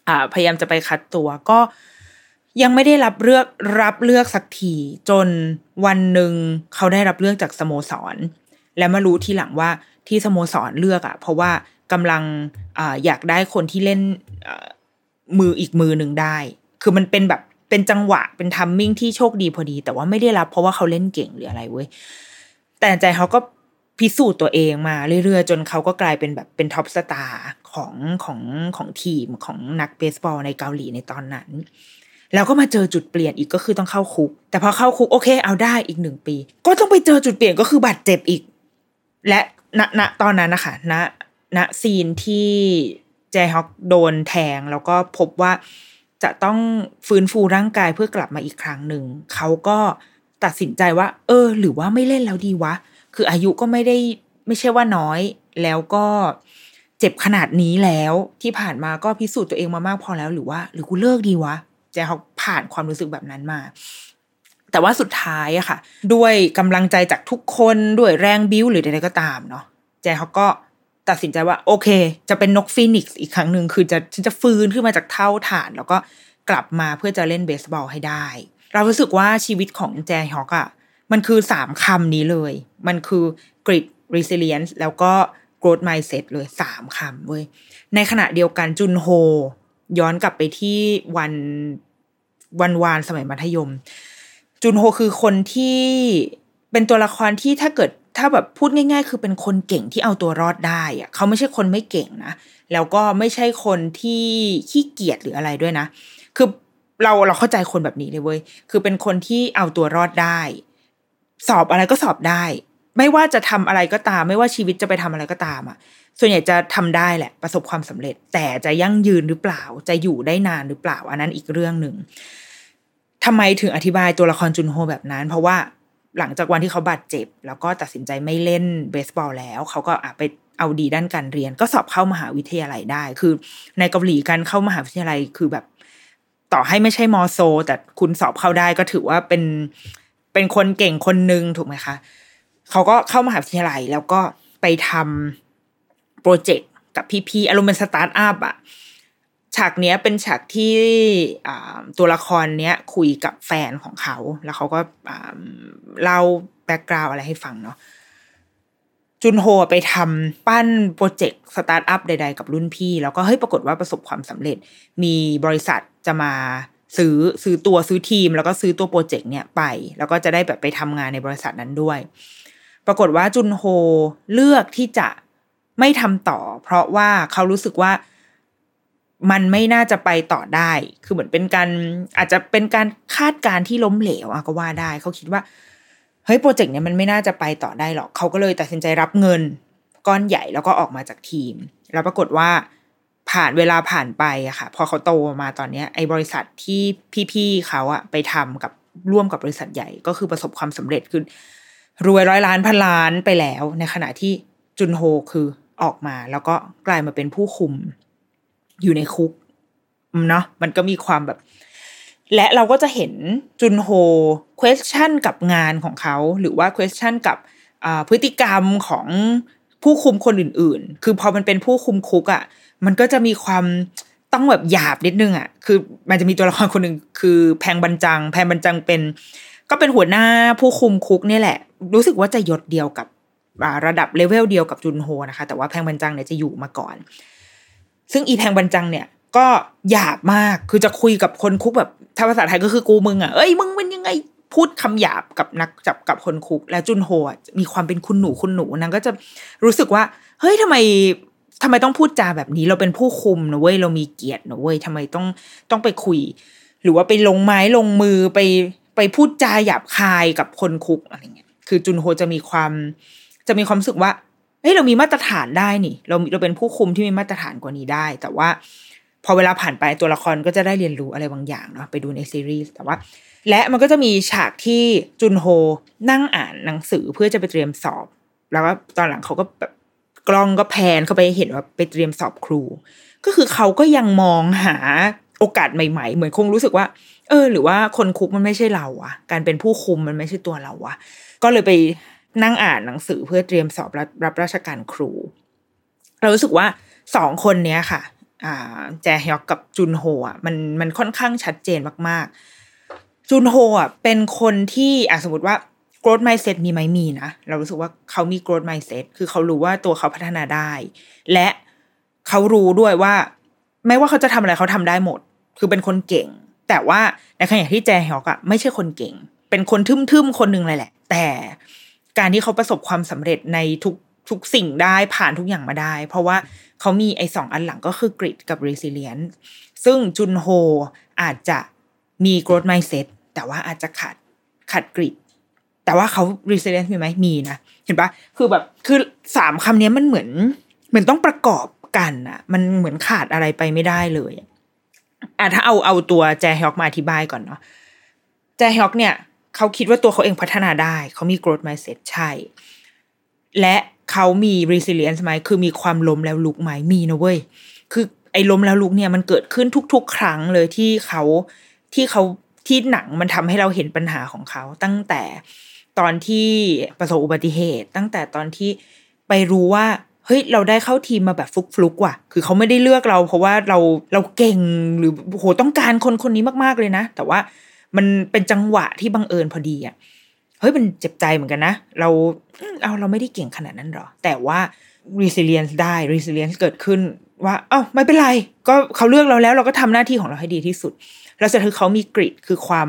A: อ่า พยายามจะไปคัดตัวก็ยังไม่ได้รับเลือกรับเลือกสักทีจนวันหนึ่งเขาได้รับเลือกจากสโมสร และมารู้ทีหลังว่าที่สโมสรเลือกอะ่ะ เพราะว่ากำลังอ่าอยากได้คนที่เล่นมืออีกมือหนึ่งได้ คือมันเป็นแบบ เป็นจังหวะเป็นทัมมิ่งที่โชคดีพอดี แต่ว่าไม่ได้รับเพราะว่าเขาเล่นเก่งหรืออะไรเว้ยแต่ใจเขาก็พิสูจน์ตัวเองมาเรื่อยๆ จนเขาก็กลายเป็นแบบเป็นท็อปสตาร์ของของของทีมของนักเบสบอลในเกาหลีในตอนนั้น แล้วก็มาเจอจุดเปลี่ยนอีกก็คือต้องเข้าคุก แต่พอเข้าคุกโอเค เอาได้อีกหนึ่งปี ก็ต้องไปเจอจุดเปลี่ยนก็คือบาดเจ็บอีก และณณตอนนั้นนะคะณณซีนที่แจฮอกโดนแทงแล้วก็พบว่า จะต้องฟื้นฟูร่างกายเพื่อกลับมาอีกครั้งหนึ่ง เขาก็ตัดสินใจว่า เออ หรือว่าไม่เล่นแล้วดีวะ คืออายุก็ไม่ได้ไม่ใช่ว่าน้อย แล้วก็เจ็บขนาดนี้แล้วที่ผ่านมาก็พิสูจน์ตัวเองมามากพอแล้วหรือว่า หรือกูเลิกดีวะแจเขาผ่านความรู้สึกแบบนั้นมา แต่ว่าสุดท้ายอะค่ะ ด้วยกำลังใจจากทุกคนด้วยแรงบิ้วหรือใดๆก็ตามเนาะแจเขาก็ ตัดสินใจว่าโอเค จะเป็นนกฟีนิกซ์อีกครั้งหนึ่งคือจะฉันจะฟื้นขึ้นมาจากเท่าฐาน แล้วก็กลับมาเพื่อจะเล่นเบสบอลให้ได้ เรารู้สึกว่าชีวิตของแจฮอกอะมันคือสามคำนี้เลย มันคือ grit resilience แล้วก็ growth mindset เลยสามคำเว้ยในขณะเดียวกันจุนโฮ ย้อนกลับไปที่วันวันวานสมัยมัธยม จุนโฮคือคนที่เป็นตัวละครที่ถ้าเกิด ถ้าแบบพูดง่าย ๆ คือเป็นคนเก่งที่เอาตัวรอดได้อะเขาไม่ใช่คนไม่เก่งนะ แล้วก็ไม่ใช่คนที่ขี้เกียจหรืออะไรด้วยนะ คือเราเราเข้าใจคนแบบนี้เลยเว้ย คือเป็นคนที่เอาตัวรอดได้ สอบอะไรก็สอบได้ ไม่ว่าจะทำอะไรก็ตาม ไม่ว่าชีวิตจะไปทำอะไรก็ตามอะ ส่วนใหญ่จะทำได้แหละประสบความสำเร็จ แต่จะยั่งยืนหรือเปล่า จะอยู่ได้นานหรือเปล่า อันนั้นอีกเรื่องหนึ่งทำไมถึงอธิบายตัวละครจุนโฮแบบนั้น เพราะว่า หลังจากวันที่เขาบาดเจ็บ แล้วก็ตัดสินใจไม่เล่นเบสบอลแล้ว เขาก็ไปเอาดีด้านการเรียน ก็สอบเข้ามหาวิทยาลัยได้ คือ ในเกาหลีการเข้ามหาวิทยาลัยคือแบบ ต่อให้ไม่ใช่มอโซล แต่คุณสอบเข้าได้ก็ถือว่าเป็นเป็นคนเก่งคนหนึ่งถูกไหมคะ เขาก็เข้ามหาวิทยาลัยแล้วก็ไปทำ project กับพี่ๆอารมณ์เป็นสตาร์ทอัพอะ ฉากเนี้ยเป็นฉากที่ตัวละครเนี้ยคุยกับแฟนของเขา แล้วเขาก็เล่า background อะไรให้ฟังเนาะจุนโฮไปทำปั้น project startup ใด ๆ กับรุ่นพี่ แล้วก็เฮ้ยปรากฏว่าประสบความสำเร็จ มีบริษัทจะมาซื้อซื้อตัวซื้อทีม แล้วก็ซื้อตัว project เนี่ยไป แล้วก็จะได้แบบไปทำงานในบริษัทนั้นด้วย ปรากฏว่าจุนโฮเลือกที่จะไม่ทำต่อ เพราะว่าเขารู้สึกว่า มันไม่น่าจะไปต่อได้ คือเหมือนเป็นการอาจจะเป็นการคาดการที่ล้มเหลวอะก็ว่าได้ เขาคิดว่า เฮ้ยโปรเจกต์เนี้ยมันไม่น่าจะไปต่อได้หรอก เขาก็เลยตัดสินใจรับเงิน ก้อนใหญ่แล้วก็ออกมาจากทีม แล้วปรากฏว่าผ่านเวลาผ่านไปอะค่ะ พอเขาโตมาตอนเนี้ยไอ้บริษัทที่พี่ๆเขาอะไปทำกับร่วมกับบริษัทใหญ่ก็คือประสบความสำเร็จคือรวยร้อยล้านพันล้านไปแล้ว ในขณะที่จุนโฮคือออกมา แล้วก็กลายมาเป็นผู้คุม อยู่ในคุกเนาะมันก็มีความแบบ และเราก็จะเห็นจุนโฮ question กับงานของเขา หรือว่า question กับพฤติกรรมของผู้คุมคนอื่น ๆ คือพอมันเป็นผู้คุมคุกอะ่ะ มันก็จะมีความต้องแบบหยาบนิดนึงอะ่ะ คือมันจะมีตัวละครคนหนึ่งคือแพงบันจัง แพงบันจังเป็น ก็เป็นหัวหน้าผู้คุมคุกนี่แหละ รู้สึกว่าจะยศเดียวกับระดับเลเวลเดียวกับจุนโฮนะคะ แต่ว่าแพงบันจังเนี่ยจะอยู่มาก่อน ซึ่งอีแพงบันจังเนี่ยก็หยาบมากคือจะคุยกับคนคุกแบบถ้าภาษาไทยก็คือกูมึงอะเอ้ยมึงเป็นยังไงพูดคำหยาบกับนักจับกับคนคุก แล้วจุนโฮมีความเป็นคุณหนูคุณหนูนางก็จะรู้สึกว่า เฮ้ยทำไมทำไมต้องพูดจาแบบนี้ เราเป็นผู้คุมนะเว้ยเรามีเกียรตินะเว้ยทำไมต้องต้องไปคุย หรือว่าไปลงไม้ลงมือไปไปพูดจาหยาบคายกับคนคุกอะไรเงี้ยคือจุนโฮจะมีความจะมีความรู้สึกว่า ฮ้ยเรามีมาตรฐานได้นี่ เราเราเป็นผู้คุมที่มีมาตรฐานกว่านี้ได้ แต่ว่าพอเวลาผ่านไปตัวละครก็จะได้เรียนรู้อะไรบางอย่างเนาะไปดูในซีรีส์แต่ว่า และมันก็จะมีฉากที่จุนโฮนั่งอ่านหนังสือเพื่อจะไปเตรียมสอบ แล้วก็ตอนหลังเขาก็แบบกล้องก็แพนเข้าไปเห็นว่าไปเตรียมสอบครู ก็คือเขาก็ยังมองหาโอกาสใหม่ๆ เหมือนคงรู้สึกว่า เออ หรือว่าคนคุกมันไม่ใช่เราอะการเป็นผู้คุมมันไม่ใช่ตัวเราอะก็เลยไป นั่งอ่านหนังสือเพื่อเตรียมสอบรับรับราชการครู เรารู้สึกว่าสองคนเนี้ยค่ะ อ่า แจฮยอกกับจุนโฮอะมันมันค่อนข้างชัดเจนมากๆ จุนโฮอะเป็นคนที่อะสมมติว่า growth mindset มีไหมมีนะ เรารู้สึกว่าเขามี growth mindset คือเขารู้ว่าตัวเขาพัฒนาได้ และเขารู้ด้วยว่า ไม่ว่าเขาจะทำอะไรเขาทำได้หมด คือเป็นคนเก่ง แต่ว่าในขณะที่แจฮยอกอะไม่ใช่คนเก่ง เป็นคนทึมๆคนหนึ่งเลยแหละ แต่ การที่เขาประสบความสำเร็จในทุกทุกสิ่งได้ผ่านทุกอย่างมาได้ เพราะว่าเขามีไอ้สองอันหลังก็คือกริดกับ resilience ซึ่งจุนโฮอาจจะมี growth mindset แต่ว่าอาจจะขาดขาดกริดแต่ว่าเขา resilience มีไหมมีนะเห็นปะคือแบบคือสามคำนี้มันเหมือนเหมือนต้องประกอบกันอะมันเหมือนขาดอะไรไปไม่ได้เลยอะถ้าเอาเอาตัวแจฮอกมาอธิบายก่อนเนาะแจฮอกเนี่ย เขาคิดว่าตัวเขาเองพัฒนาได้ เขามี growth mindset ใช่ และเขามี resilience ไหมคือมีความล้มแล้วลุกไหมมีนะเว้ย คือไอ้ล้มแล้วลุกเนี่ยมันเกิดขึ้นทุก ๆ ครั้งเลยที่เขาที่เขาที่หนังมันทำให้เราเห็นปัญหาของเขา ตั้งแต่ตอนที่ประสบอุบัติเหตุ ตั้งแต่ตอนที่ไปรู้ว่าเฮ้ยเราได้เข้าทีมมาแบบฟลุกๆว่ะ คือเขาไม่ได้เลือกเรา เพราะว่าเราเราเก่งหรือโหต้องการคนคนนี้มากๆเลยนะ แต่ว่า มันเป็นจังหวะที่บังเอิญพอดีอะเฮ้ยมันเจ็บใจเหมือนกันนะ เราเอาเราไม่ได้เก่งขนาดนั้นหรอ แต่ว่า resilience ได้ resilience เกิดขึ้นว่า เอ้าไม่เป็นไร ก็เขาเลือกเราแล้ว เราก็ทำหน้าที่ของเราให้ดีที่สุดแล้วสุดท้ายเขามีกริดคือความ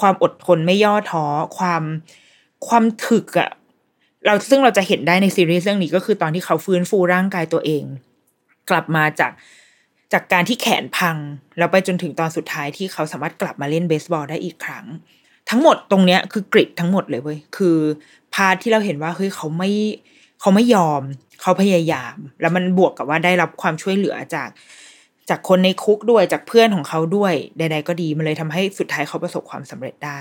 A: ความอดทนไม่ย่อท้อความความถึกอะเราซึ่งเราจะเห็นได้ในซีรีส์เรื่องนี้ก็คือตอนที่เขาฟื้นฟูร่างกายตัวเอง กลับมาจาก จากการที่แขนพัง แล้วไปจนถึงตอนสุดท้ายที่เขาสามารถกลับมาเล่นเบสบอลได้อีกครั้ง ทั้งหมดตรงเนี้ยคือกริดทั้งหมดเลยเว้ยคือพาร์ทที่เราเห็นว่าเฮ้ยเขาไม่เขาไม่ยอม เขาพยายาม แล้วมันบวกกับว่าได้รับความช่วยเหลือจาก จากคนในคุกด้วยจากเพื่อนของเขาด้วยใดๆก็ดีมันเลยทำให้สุดท้ายเขาประสบความสำเร็จได้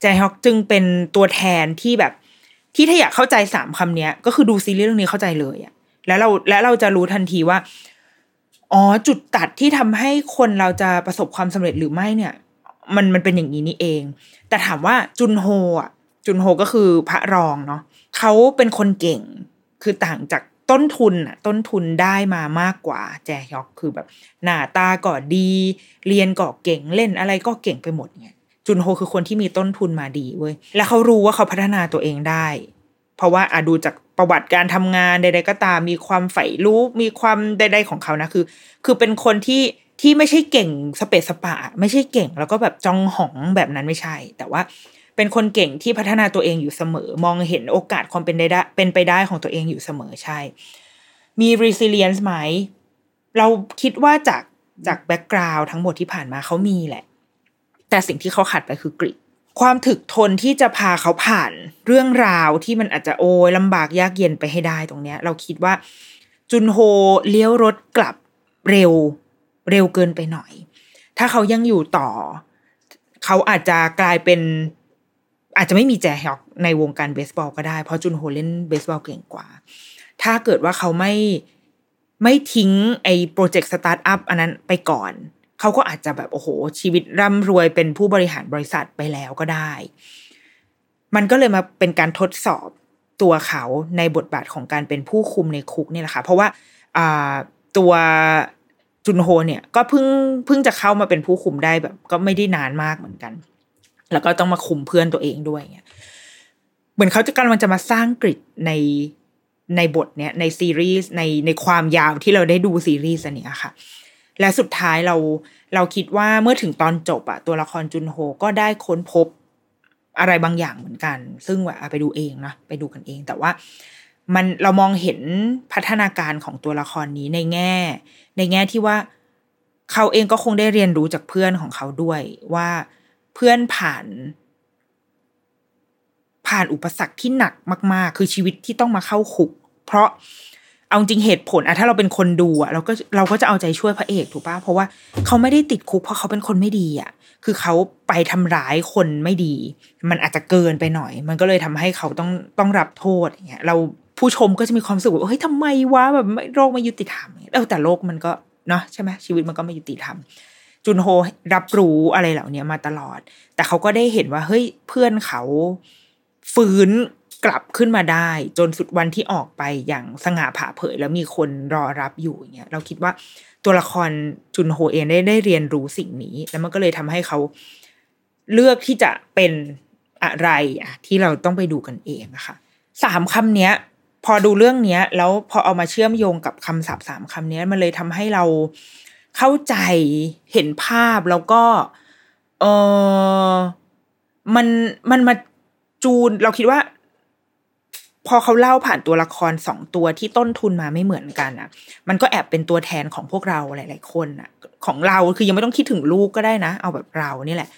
A: แจฮอกจึงเป็นตัวแทนที่แบบที่ถ้าอยากเข้าใจสามคำนี้ก็คือดูซีรีส์เรื่องนี้เข้าใจเลยอะแล้วเราและเราจะรู้ทันทีว่า อ๋อจุดตัดที่ทำให้คนเราจะประสบความสำเร็จหรือไม่เนี่ย มันมันเป็นอย่างนี้นี่เอง แต่ถามว่าจุนโฮอะจุนโฮก็คือพระรองเนาะเขาเป็นคนเก่งคือต่างจากต้นทุนอะต้นทุนได้มามากกว่า แจฮยอกคือแบบ หน้าตาก็ดี เรียนก็เก่งเล่นอะไรก็เก่งไปหมดเนี่ยจุนโฮคือคนที่มีต้นทุนมาดีเว้ยแล้วเขารู้ว่าเขาพัฒนาตัวเองได้ เพราะว่าอาดูจาก ประวัติการทำงานใด ๆ ก็ตาม มีความใฝ่รู้มีความใด ๆ ของเขานะคือ คือเป็นคนที่ที่ไม่ใช่เก่งสเปซสปะ ไม่ใช่เก่ง แล้วก็แบบจองหองแบบนั้นไม่ใช่ แต่ว่าเป็นคนเก่งที่พัฒนาตัวเองอยู่เสมอ มองเห็นโอกาสความเป็นได้เป็นไปได้ของตัวเองอยู่เสมอใช่ มี resilience ไหม เราคิดว่าจากจากแบ็กกราวด์ทั้งหมดที่ผ่านมาเขามีแหละ แต่สิ่งที่เขาขาดไปคือกริด ความถึกทนที่จะพาเขาผ่านเรื่องราวที่มันอาจจะโอยลำบากยากเย็นไปให้ได้ตรงเนี้ย เราคิดว่าจุนโฮเลี้ยวรถกลับเร็วเร็วเกินไปหน่อย ถ้าเขายังอยู่ต่อ เขาอาจจะกลายเป็น อาจจะไม่มีแจฮยอกในวงการเบสบอลก็ได้ เพราะจุนโฮเล่นเบสบอลเก่งกว่า ถ้าเกิดว่าเขาไม่ไม่ทิ้งไอ้ project startup อันนั้นไปก่อน เขาก็อาจจะแบบโอ้โห ชีวิตร่ำรวยเป็นผู้บริหารบริษัทไปแล้วก็ได้ มันก็เลยมาเป็นการทดสอบตัวเขาในบทบาทของการเป็นผู้คุมในคุกนี่แหละค่ะเพราะว่าตัวจุนโฮเนี่ยก็เพิ่งเพิ่งจะเข้ามาเป็นผู้คุมได้แบบ ก็ไม่ได้นานมากเหมือนกัน แล้วก็ต้องมาคุมเพื่อนตัวเองด้วยเนี่ยเหมือนเขาจะกำลังจะมาสร้างกริดในในบทเนี้ยในซีรีส์ในในความยาวที่เราได้ดูซีรีส์อันนี้ค่ะ และสุดท้ายเราเราคิดว่าเมื่อถึงตอนจบอะตัวละครจุนโฮก็ได้ค้นพบอะไรบางอย่างเหมือนกัน ซึ่งว่าไปดูเองนะไปดูกันเอง แต่ว่ามันเรามองเห็นพัฒนาการของตัวละครนี้ในแง่ ในแง่ที่ว่าเขาเองก็คงได้เรียนรู้จากเพื่อนของเขาด้วยว่าเพื่อนผ่าน ผ่านอุปสรรคที่หนักมาก ๆ คือชีวิตที่ต้องมาเข้าคุก เพราะ เอาจริงเหตุผลอะถ้าเราเป็นคนดูอะเราก็เราก็จะเอาใจช่วยพระเอกถูกปะเพราะว่าเขาไม่ได้ติดคุกเพราะเขาเป็นคนไม่ดีอะคือเขาไปทำร้ายคนไม่ดี มันอาจจะเกินไปหน่อย มันก็เลยทำให้เขาต้องต้องรับโทษอย่างเงี้ยเราผู้ชมก็จะมีความสุขว่าเฮ้ยทำไมวะแบบโลกไม่ยุติธรรมเออแต่โลกมันก็เนาะใช่ไหมชีวิตมันก็ไม่ยุติธรรมจุนโฮรับรู้อะไรเหล่านี้มาตลอด แต่เขาก็ได้เห็นว่าเฮ้ยเพื่อนเขาฟื้น กลับขึ้นมาได้ จนสุดวันที่ออกไปอย่างสง่าผ่าเผย แล้วมีคนรอรับอยู่อย่างเงี้ยเราคิดว่าตัวละครจุนโฮเองได้ได้เรียนรู้สิ่งนี้ แล้วมันก็เลยทำให้เขาเลือกที่จะเป็นอะไรอะที่เราต้องไปดูกันเองนะคะสามคำเนี้ย พอดูเรื่องเนี้ย แล้วพอเอามาเชื่อมโยงกับคำศัพท์สามคำเนี้ย มันเลยทำให้เราเข้าใจเห็นภาพแล้วก็เออมันมันมาจูนเราคิดว่า พอเขาเล่าผ่านตัวละครสองตัวที่ต้นทุนมาไม่เหมือนกันอะ มันก็แอบเป็นตัวแทนของพวกเราหลาย ๆ คนอะ ของเราคือยังไม่ต้องคิดถึงลูกก็ได้นะ เอาแบบเรานี่แหละ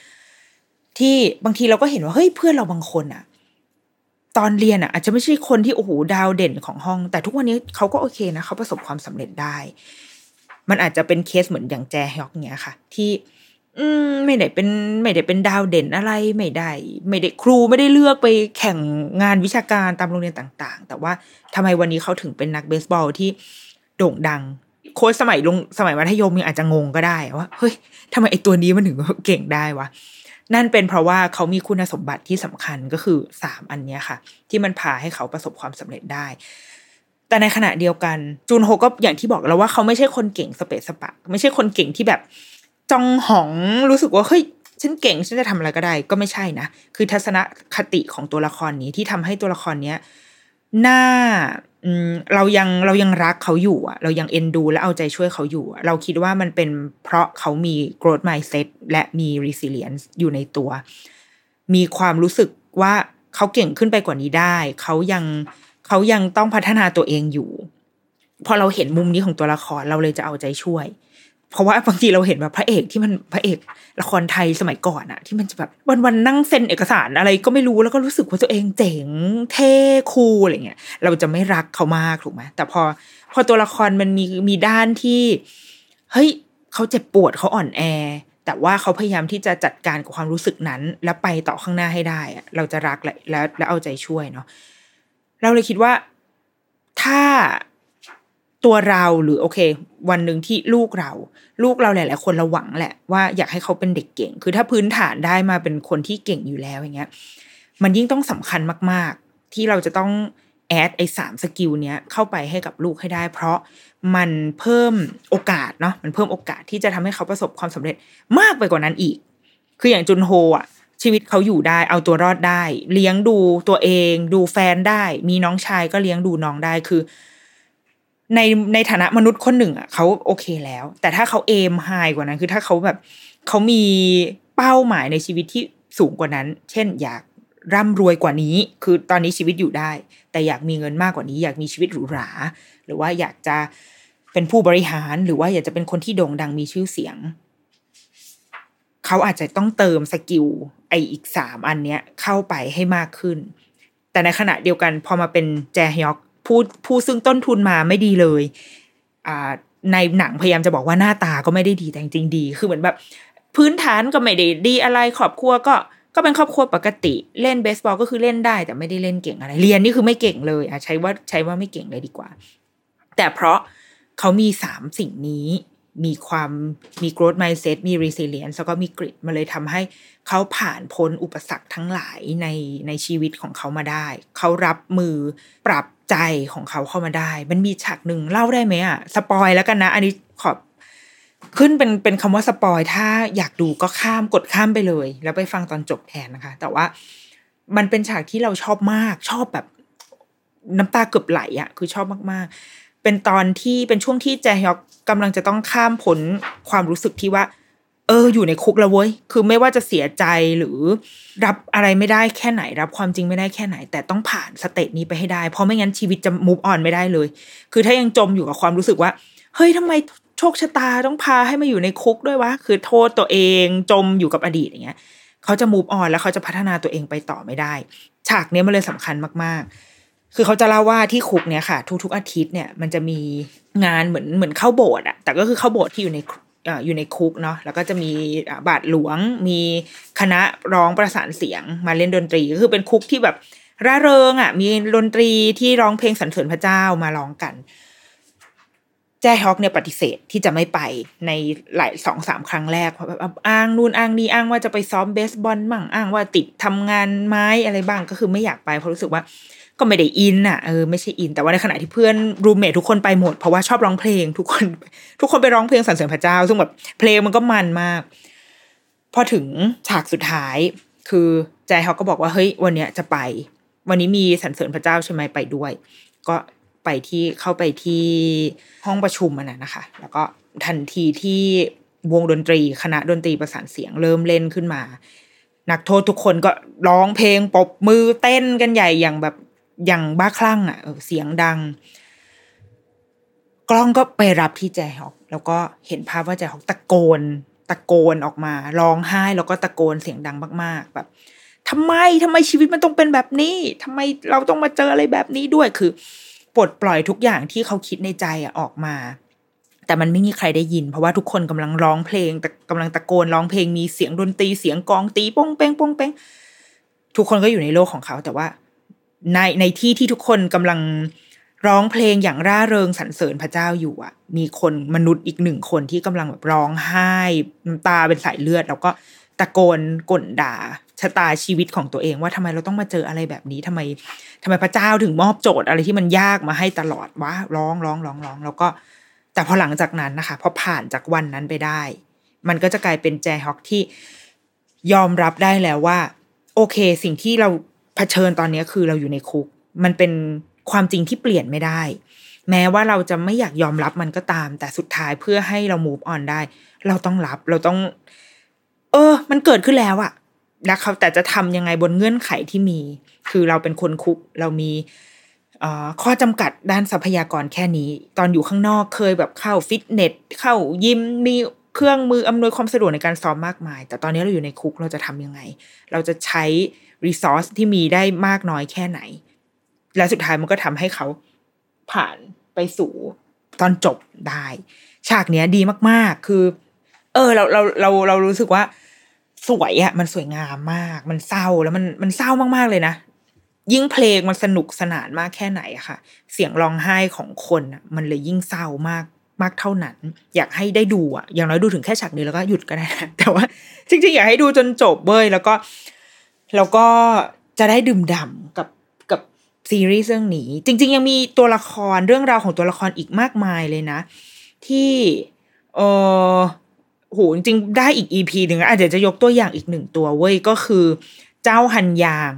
A: ที่บางทีเราก็เห็นว่าเฮ้ยเพื่อนเราบางคนอะ ตอนเรียนอะ อาจจะไม่ใช่คนที่โอ้โหดาวเด่นของห้อง แต่ทุกวันนี้เขาก็โอเคนะเขาประสบความสำเร็จได้ มันอาจจะเป็นเคสเหมือนอย่างแจฮอกเนี้ยค่ะ ที่ อืมไม่ได้เป็นไม่ได้เป็นดาวเด่นอะไรไม่ได้ไม่ได้ครูไม่ได้เลือกไปแข่งงานวิชาการตามโรงเรียนต่าง ๆ แต่ว่าทำไมวันนี้เขาถึงเป็นนักเบสบอลที่โด่งดัง โค้ชสมัยลงสมัยมัธยมยังอาจจะงงก็ได้ว่าเฮ้ยทำไมไอตัวนี้มันถึงเก่งได้วะนั่นเป็นเพราะว่าเขามีคุณสมบัติที่สำคัญก็คือสามอันนี้ค่ะ ที่มันพาให้เขาประสบความสำเร็จได้ แต่ในขณะเดียวกัน จูนโฮก็อย่างที่บอกแล้วว่าเขาไม่ใช่คนเก่งสเปซสปะ ไม่ใช่คนเก่งที่แบบ จองหองรู้สึกว่าเฮ้ยฉันเก่งฉันจะทำอะไรก็ได้ ก็ไม่ใช่นะ คือทัศนคติของตัวละครนี้ที่ทำให้ตัวละครเนี้ยน่าเรายังเรายังรักเขาอยู่อะเรายังเอ็นดู และเอาใจช่วยเขาอยู่ เราคิดว่ามันเป็นเพราะเขามี growth mindset และมี resilience อยู่ในตัว มีความรู้สึกว่าเขาเก่งขึ้นไปกว่านี้ได้ เขายังเขายังต้องพัฒนาตัวเองอยู่ พอเราเห็นมุมนี้ของตัวละครเราเลยจะเอาใจช่วย เพราะว่าบางทีเราเห็นแบบพระเอกที่มันพระเอกละครไทยสมัยก่อนอะที่มันจะแบบวันๆนั่งเซ็นเอกสารอะไรก็ไม่รู้แล้วก็รู้สึกว่าตัวเองเจ๋งเท่คูลอะไรเงี้ยเราจะไม่รักเขามากถูกไหมแต่พอพอตัวละครมันมีมีด้านที่เฮ้ยเขาเจ็บปวดเขาอ่อนแอ แต่ว่าเขาพยายามที่จะจัดการกับความรู้สึกนั้น แล้วไปต่อข้างหน้าให้ได้อะเราจะรักและแล้วแล้วเอาใจช่วยเนาะเราเลยคิดว่าถ้า ตัวเราหรือโอเค วันหนึ่งที่ลูกเรา ลูกเราหลาย ๆ คนเราหวังแหละว่าอยากให้เขาเป็นเด็กเก่ง คือถ้าพื้นฐานได้มาเป็นคนที่เก่งอยู่แล้วอย่างเงี้ย มันยิ่งต้องสำคัญมาก ๆ ที่เราจะต้อง add ไอ้สาม skill เนี้ยเข้าไปให้กับลูกให้ได้ เพราะมันเพิ่มโอกาสเนาะมันเพิ่มโอกาสที่จะทำให้เขาประสบความสำเร็จมากไปกว่านั้นอีก คืออย่างจุนโฮอะชีวิตเขาอยู่ได้เอาตัวรอดได้ เลี้ยงดูตัวเอง ดูแฟนได้ มีน้องชายก็เลี้ยงดูน้องได้คือ ในในฐานะมนุษย์คนหนึ่งอะเขาโอเคแล้ว แต่ถ้าเขาเอมไฮกว่านั้น คือถ้าเขาแบบเขามีเป้าหมายในชีวิตที่สูงกว่านั้น เช่น อยากร่ำรวยกว่านี้ คือตอนนี้ชีวิตอยู่ได้ แต่อยากมีเงินมากกว่านี้ อยากมีชีวิตหรูหรา หรือว่าอยากจะเป็นผู้บริหารหรือว่าอยากจะเป็นคนที่โด่งดังมีชื่อเสียง เขาอาจจะต้องเติมสกิลไออีกสามอันเนี้ยเข้าไปให้มากขึ้น แต่ในขณะเดียวกันพอมาเป็นแจฮยอก ผู้ผู้ซึ่งต้นทุนมาไม่ดีเลยอ่าในหนังพยายามจะบอกว่าหน้าตาก็ไม่ได้ดีแต่จริงดี คือเหมือนแบบพื้นฐานก็ไม่ได้ดีอะไรครอบครัวก็ก็เป็นครอบครัวปกติเล่นเบสบอลก็คือเล่นได้ แต่ไม่ได้เล่นเก่งอะไร เรียนนี่คือไม่เก่งเลยอะใช้ว่าใช้ว่าไม่เก่งเลยดีกว่า แต่เพราะเขามีสามสิ่งนี้ มีความมี growth mindset มี resilience แล้วก็มีกริดมาเลยทำให้เขาผ่านพ้นอุปสรรคทั้งหลายในในชีวิตของเขามาได้ เขารับมือปรับใจของเขาเข้ามาได้ มันมีฉากหนึ่งเล่าได้ไหมอะสปอยแล้วกันนะ อันนี้ขอบขึ้นเป็นเป็นคำว่าสปอยถ้าอยากดูก็ข้ามกดข้ามไปเลย แล้วไปฟังตอนจบแทนนะคะ แต่ว่ามันเป็นฉากที่เราชอบมากชอบแบบน้ำตาเกือบไหลอะคือชอบมากๆ เป็นตอนที่เป็นช่วงที่แจฮยอกกำลังจะต้องข้ามผลความรู้สึกที่ว่า เออ อยู่ในคุกแล้วเว้ย คือไม่ว่าจะเสียใจหรือรับอะไรไม่ได้แค่ไหน รับความจริงไม่ได้แค่ไหน แต่ต้องผ่าน stage นี้ไปให้ได้ เพราะไม่งั้นชีวิตจะ move on ไม่ได้เลย คือถ้ายังจมอยู่กับความรู้สึกว่า เฮ้ยทำไมโชคชะตาต้องพาให้มาอยู่ในคุกด้วยวะ คือโทษตัวเองจมอยู่กับอดีตอย่างเงี้ย เขาจะ move on แล้วเขาจะพัฒนาตัวเองไปต่อไม่ได้ ฉากนี้มันเลยสำคัญมากๆ คือเขาจะเล่าว่าที่คุกเนี่ยค่ะ ทุกๆอาทิตย์เนี่ยมันจะมีงานเหมือนเหมือนเข้าโบสถ์อะแต่ก็คือเข้าโบสถ์ที่อยู่ในอยู่ในคุกเนาะแล้วก็จะมีบาทหลวง มีคณะร้องประสานเสียงมาเล่นดนตรีก็คือเป็นคุกที่แบบร่าเริงอะ มีดนตรีที่ร้องเพลงสรรเสริญพระเจ้ามาร้องกัน แจ้ฮอกเนี่ยปฏิเสธที่จะไม่ไปในหลายสองสามครั้งแรกแบบอ้างนู่นอ้างนี่อ้างว่าจะไปซ้อมเบสบอลมั่งอ้างว่าติดทำงานไม้อะไรบ้างก็คือไม่อยากไปเพราะรู้สึกว่า ก็ไม่ได้อินอะเออไม่ใช่อิน แต่ว่าในขณะที่เพื่อนรูเมททุกคนไปหมด เพราะว่าชอบร้องเพลงทุกคน ทุกคนไปร้องเพลงสรรเสริญพระเจ้า ซึ่งแบบเพลงมันก็มันมาก พอถึงฉากสุดท้าย คือใจเขาก็บอกว่าเฮ้ยวันเนี้ยจะไป วันนี้มีสรรเสริญพระเจ้าใช่ไหมไปด้วย ก็ไปที่เข้าไปที่ห้องประชุมมันนะคะ แล้วก็ทันทีที่วงดนตรีคณะดนตรีประสานเสียงเริ่มเล่นขึ้นมา นักโทษทุกคนก็ร้องเพลงปบมือเต้นกันใหญ่อย่างแบบ อย่างบ้าคลั่งอะเสียงดัง กล้องก็ไปรับที่แจฮอก แล้วก็เห็นภาพว่าแจฮอกตะโกน ตะโกนออกมาร้องไห้ แล้วก็ตะโกนเสียงดังมาก ๆ แบบทำไมทำไมชีวิตมันต้องเป็นแบบนี้ทำไมเราต้องมาเจออะไรแบบนี้ด้วยคือปลดปล่อยทุกอย่างที่เขาคิดในใจอะออกมา แต่มันไม่มีใครได้ยิน เพราะว่าทุกคนกำลังร้องเพลงแต่กำลังตะโกนร้องเพลงมีเสียงดนตรีเสียงกองตีป้องเป้งป้องเป้งทุกคนก็อยู่ในโลกของเขา แต่ว่า ในในที่ที่ทุกคนกำลังร้องเพลงอย่างร่าเริงสรรเสริญพระเจ้าอยู่อะ มีคนมนุษย์อีกหนึ่งคนที่กำลังแบบร้องไห้น้ำตาเป็นสายเลือด แล้วก็ตะโกนก่นด่าชะตาชีวิตของตัวเองว่าทำไมเราต้องมาเจออะไรแบบนี้ทำไมทำไมพระเจ้าถึงมอบโจทย์อะไรที่มันยากมาให้ตลอดวะร้องร้องร้องร้อง แล้วก็ แต่พอหลังจากนั้นนะคะพอผ่านจากวันนั้นไปได้ มันก็จะกลายเป็นแจฮอกที่ยอมรับได้แล้วว่า โอเค สิ่งที่เรา ผชิญตอนนี้คือเราอยู่ในคุก มันเป็นความจริงที่เปลี่ยนไม่ได้ แม้ว่าเราจะไม่อยากยอมรับมันก็ตาม แต่สุดท้ายเพื่อให้เรา move on ได้ เราต้องรับเราต้อง เออ มันเกิดขึ้นแล้วอะแล้วเขาแต่จะทำยังไงบนเงื่อนไขที่มี คือเราเป็นคนคุกเรามีข้อจำกัดด้านทรัพยากรแค่นี้ ตอนอยู่ข้างนอกเคยแบบเข้าฟิตเนสเข้ายิมมีเครื่องมืออำนวยความสะดวกในการซ้อมมากมาย แต่ตอนนี้เราอยู่ในคุกเราจะทำยังไง เราจะใช้ รีซอสที่มีได้มากน้อยแค่ไหน และสุดท้ายมันก็ทำให้เขาผ่านไปสู่ตอนจบได้ ฉากเนี้ยดีมากๆ คือ เออ เราเราเราเรารู้สึกว่า สวยอะมันสวยงามมาก มันเศร้าแล้วมันมันเศร้ามากๆเลยนะยิ่งเพลงมันสนุกสนานมากแค่ไหนอะค่ะ เสียงร้องไห้ของคนมันเลยยิ่งเศร้ามากมากเท่านั้น อยากให้ได้ดูอะอย่างน้อยดูถึงแค่ฉากนี้แล้วก็หยุดก็ได้แต่ว่า จริงๆ อยากให้ดูจนจบเว้ยแล้วก็ แล้วก็จะได้ดื่มด่ำกับกับซีรีส์เรื่องนี้ จริง ๆ ยังมีตัวละครเรื่องราวของตัวละครอีกมากมายเลยนะ ที่เออโหจริงได้อีกอีพีหนึ่งอาจจะจะยกตัวอย่างอีกหนึ่งตัวเว้ยก็คือ เจ้าฮันยาง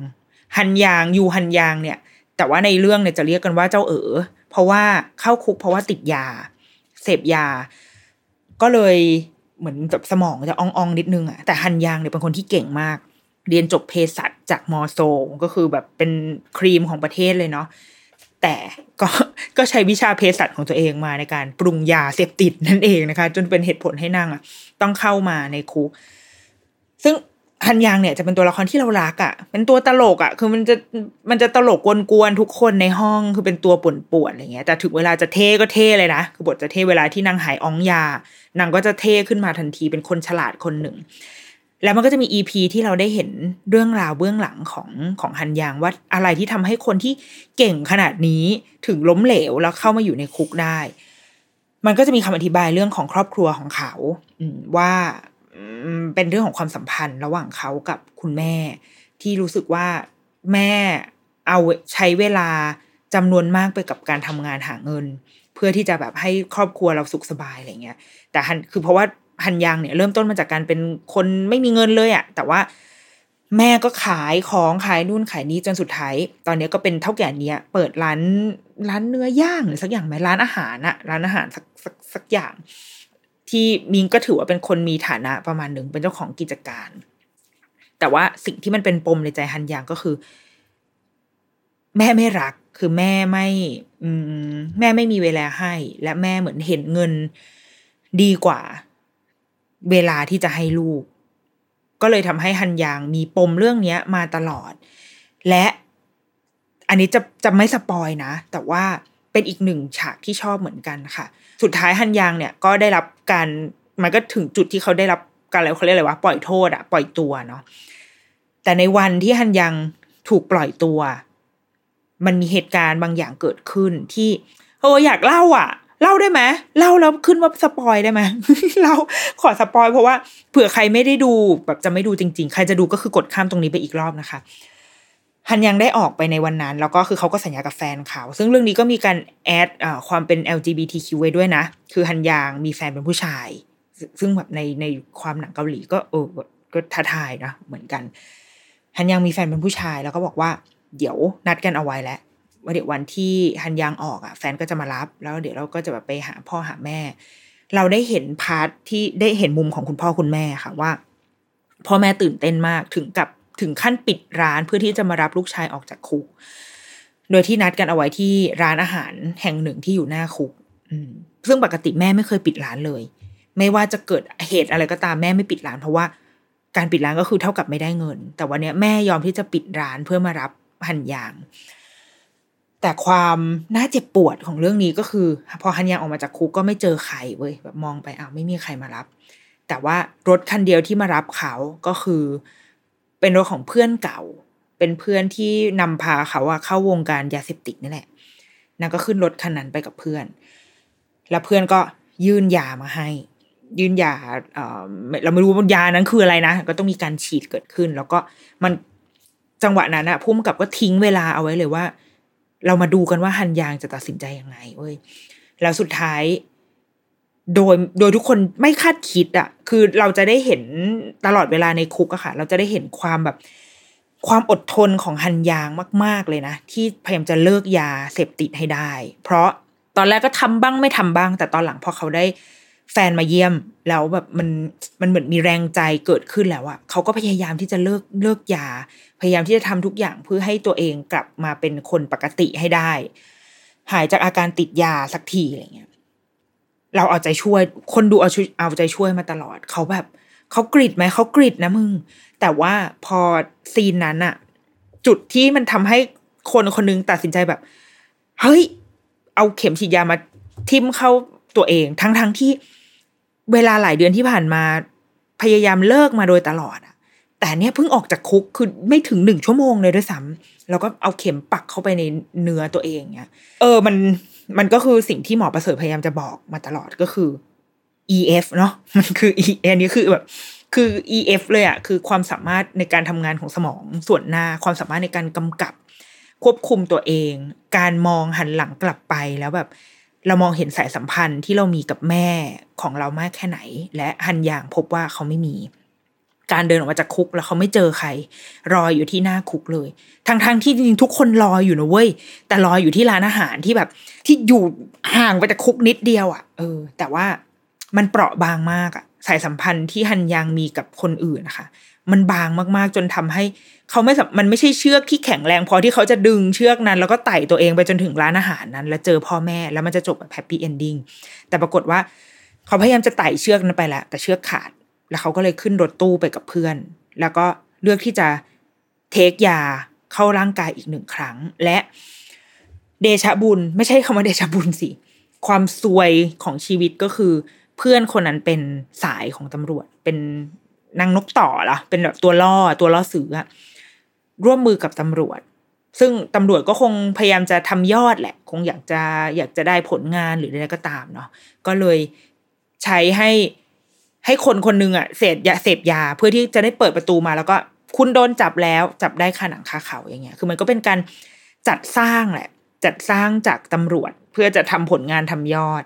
A: ฮันยางยูฮันยางเนี่ย แต่ว่าในเรื่องเนี่ยจะเรียกกันว่าเจ้าเอ๋อเพราะว่าเข้าคุกเพราะว่าติดยา เสพยา ก็เลยเหมือนแบบสมองจะอ่องๆนิดนึงอะแต่ฮันยางเนี่ยเป็นคนที่เก่งมาก เรียนจบเภสัชจากมอโซก็คือแบบเป็นครีมของประเทศเลยเนาะแต่ก็ก็ใช้วิชาเภสัชของตัวเองมาในการปรุงยาเสพติดนั่นเองนะคะ จนเป็นเหตุผลให้นางอะ ต้องเข้ามาในคุกซึ่งฮันยางเนี่ยจะเป็นตัวละครที่เรารักอะ่ะ เป็นตัวตลกอะ่ะ คือมันจะมันจะตลกกวนๆทุกคนในห้องคือเป็นตัวป่วนๆอะไรเงี้ย แต่ถึงเวลาจะเท่ก็เท่เลยนะ คือบทจะเท่เวลาที่นางหายอ้องยานางก็จะเท่ขึ้นมาทันทีเป็นคนฉลาดคนหนึ่ง แล้วมันก็จะมีอีพีที่เราได้เห็นเรื่องราวเบื้องหลังของของฮันยางว่าอะไรที่ทำให้คนที่เก่งขนาดนี้ถึงล้มเหลวแล้วเข้ามาอยู่ในคุกได้ มันก็จะมีคำอธิบายเรื่องของครอบครัวของเขาอืมว่าอืมเป็นเรื่องของความสัมพันธ์ระหว่างเขากับคุณแม่ ที่รู้สึกว่าแม่เอาใช้เวลาจำนวนมากไปกับการทำงานหาเงิน เพื่อที่จะแบบให้ครอบครัวเราสุขสบายอะไรเงี้ย แต่ฮันคือเพราะว่า ฮันยังเนี่ยเริ่มต้นมาจากการเป็นคนไม่มีเงินเลยอะแต่ว่าแม่ก็ขายของขายนู่นขายนี้จนสุดท้าย ตอนนี้ก็เป็นเท่าแก่เนี้ย เปิดร้านร้านเนื้อย่างหรือสักอย่างไหมร้านอาหารอะร้านอาหารสักสักสักอย่าง ที่มิงก็ถือว่าเป็นคนมีฐานะประมาณหนึ่งเป็นเจ้าของกิจการ แต่ว่าสิ่งที่มันเป็นปมในใจฮันยางก็คือ แม่ไม่รักคือแม่ไม่ อืม แม่ไม่มีเวลาให้ และแม่เหมือนเห็นเงินดีกว่า เวลาที่จะให้ลูก ก็เลยทำให้ฮันยางมีปมเรื่องนี้มาตลอด และอันนี้จะจะไม่ spoil นะ แต่ว่าเป็นอีกหนึ่งฉากที่ชอบเหมือนกันค่ะ สุดท้ายฮันยางเนี่ยก็ได้รับการมันก็ถึงจุดที่เขาได้รับการอะไรเขาเรียกอะไรวะปล่อยโทษอะปล่อยตัวเนาะแต่ในวันที่ฮันยางถูกปล่อยตัว มันมีเหตุการณ์บางอย่างเกิดขึ้นที่เอออยากเล่าอะ เล่าได้ไหมเล่าแล้วขึ้นว่า spoil ได้ไหมเล่าขอ spoil เพราะว่าเผื่อใครไม่ได้ดูแบบจะไม่ดูจริง ๆ ใครจะดูก็คือกดข้ามตรงนี้ไปอีกรอบนะคะฮันยังได้ออกไปในวันนั้น แล้วก็คือเขาก็สัญญากับแฟนเขาซึ่งเรื่องนี้ก็มีการแอดความเป็น LGBTQ ไว้ด้วยนะ คือฮันยังมีแฟนเป็นผู้ชาย ซึ่งแบบในในความหนังเกาหลีก็เออก็ท้าทายนะเหมือนกันฮันยังมีแฟนเป็นผู้ชายแล้วก็บอกว่า เดี๋ยวนัดกันเอาไว้แล้ว ว่าเดี๋ยววันที่ฮันยังออกอะแฟนก็จะมารับ แล้วเดี๋ยวเราก็จะแบบไปหาพ่อหาแม่ เราได้เห็นพาร์ทที่ได้เห็นมุมของคุณพ่อคุณแม่ค่ะว่าพ่อแม่ตื่นเต้นมากถึงกับถึงขั้นปิดร้านเพื่อที่จะมารับลูกชายออกจากคุก โดยที่นัดกันเอาไว้ที่ร้านอาหารแห่งหนึ่งที่อยู่หน้าคุกซึ่งปกติแม่ไม่เคยปิดร้านเลย ไม่ว่าจะเกิดเหตุอะไรก็ตามแม่ไม่ปิดร้านเพราะว่าการปิดร้านก็คือเท่ากับไม่ได้เงิน แต่วันนี้แม่ยอมที่จะปิดร้านเพื่อมารับหันยาง แต่ความน่าเจ็บปวดของเรื่องนี้ก็คือ พอฮันยางออกมาจากคุกก็ไม่เจอใครเว้ยแบบมองไปอ้าวไม่มีใครมารับ แต่ว่ารถคันเดียวที่มารับเขาก็คือ เป็นรถของเพื่อนเก่า เป็นเพื่อนที่นำพาเขาอะเข้าวงการยาเสพติดนี่แหละนางก็ขึ้นรถคันนั้นไปกับเพื่อน แล้วเพื่อนก็ยื่นยามาให้ ยื่นยาเเราไม่รู้ว่ายานั้นคืออะไรนะ ก็ต้องมีการฉีดเกิดขึ้น แล้วก็มันจังหวะนั้นอะพุ่มกับก็ทิ้งเวลาเอาไว้เลยว่า เรามาดูกันว่าฮันยางจะตัดสินใจยังไงเว้ยแล้วสุดท้าย โดยโดยทุกคนไม่คาดคิดอะคือเราจะได้เห็นตลอดเวลาในคุกอะค่ะ เราจะได้เห็นความแบบความอดทนของฮันยางมาก ๆ เลยนะ ที่พยายามจะเลิกยาเสพติดให้ได้ เพราะตอนแรกก็ทำบ้างไม่ทำบ้าง แต่ตอนหลังพอเขาได้ แฟนมาเยี่ยมแล้วแบบมันมันเหมือนมีแรงใจเกิดขึ้นแล้วอะเขาก็พยายามที่จะเลิกเลิกยา พยายามที่จะทำทุกอย่างเพื่อให้ตัวเองกลับมาเป็นคนปกติให้ได้ หายจากอาการติดยาสักทีอะไรเงี้ยเราเอาใจช่วย คนดูเอาช่วยเอาใจช่วยมาตลอด เขาแบบเขากริดไหมเขากริดนะมึง แต่ว่าพอซีนนั้นอะจุดที่มันทำให้คนคนนึงตัดสินใจแบบ เฮ้ย เอาเข็มฉีดยามาทิ่มเข้า ตัวเอง ทั้งทั้งที่เวลาหลายเดือนที่ผ่านมาพยายามเลิกมาโดยตลอดอะแต่เนี้ยเพิ่งออกจากคุกคือไม่ถึงหนึ่งชั่วโมงเลยด้วยซ้ำแล้วก็เอาเข็มปักเข้าไปในเนื้อตัวเองเนี้ยเออมันมันก็คือสิ่งที่หมอประเสริฐพยายามจะบอกมาตลอดก็คือ EF เนาะมันคือ E อันนี้คือแบบคือ EF เลยอะคือความสามารถในการทำงานของสมองส่วนหน้า ความสามารถในการกำกับ ควบคุมตัวเอง การมองหันหลังกลับไปแล้วแบบ เรามองเห็นสายสัมพันธ์ที่เรามีกับแม่ของเรามากแค่ไหน และหันยางพบว่าเขาไม่มี การเดินออกมาจากคุกแล้วเขาไม่เจอใคร รออยู่ที่หน้าคุกเลยทั้งๆทที่จริงๆทุกคนรออยู่นะเว้ยแต่รออยู่ที่ร้านอาหารที่แบบ ที่อยู่ห่างไปจากคุกนิดเดียวอะ่ะ เออ แต่ว่ามันเปราะบางมากอะ่ะสายสัมพันธ์ที่ฮันยังมีกับคนอื่นนะคะ มันบางมากๆ จนทำให้เขาไม่สัมมันไม่ใช่เชือกที่แข็งแรงพอที่เขาจะดึงเชือกนั้น แล้วก็ไต่ตัวเองไปจนถึงร้านอาหารนั้น แล้วเจอพ่อแม่แล้วมันจะจบแบบแฮปปี้เอนดิ้งแต่ปรากฏว่า เขาพยายามจะไต่เชือกนั้นไปแล้วแต่เชือกขาด แล้วเขาก็เลยขึ้นรถตู้ไปกับเพื่อน แล้วก็เลือกที่จะเทคยาเข้าร่างกายอีกหนึ่งครั้ง และเดชะบุญ ไม่ใช่คำว่าเดชะบุญสิความซวยของชีวิตก็คือ เพื่อนคนนั้นเป็นสายของตำรวจเป็น นางนกต่อละเป็นแบบตัวล่อตัวล่อซื้อร่วมมือกับตำรวจ ซึ่งตำรวจก็คงพยายามจะทำยอดแหละ คงอยากจะอยากจะได้ผลงานหรืออะไรก็ตามเนาะก็เลยใช้ให้ให้คนคนหนึ่งอะเสพยาเสพยา เพื่อที่จะได้เปิดประตูมา แล้วก็คุณโดนจับแล้วจับได้คาหนังคาเขาอย่างเงี้ย คือมันก็เป็นการจัดสร้างแหละ จัดสร้างจากตำรวจเพื่อจะทำผลงานทำยอด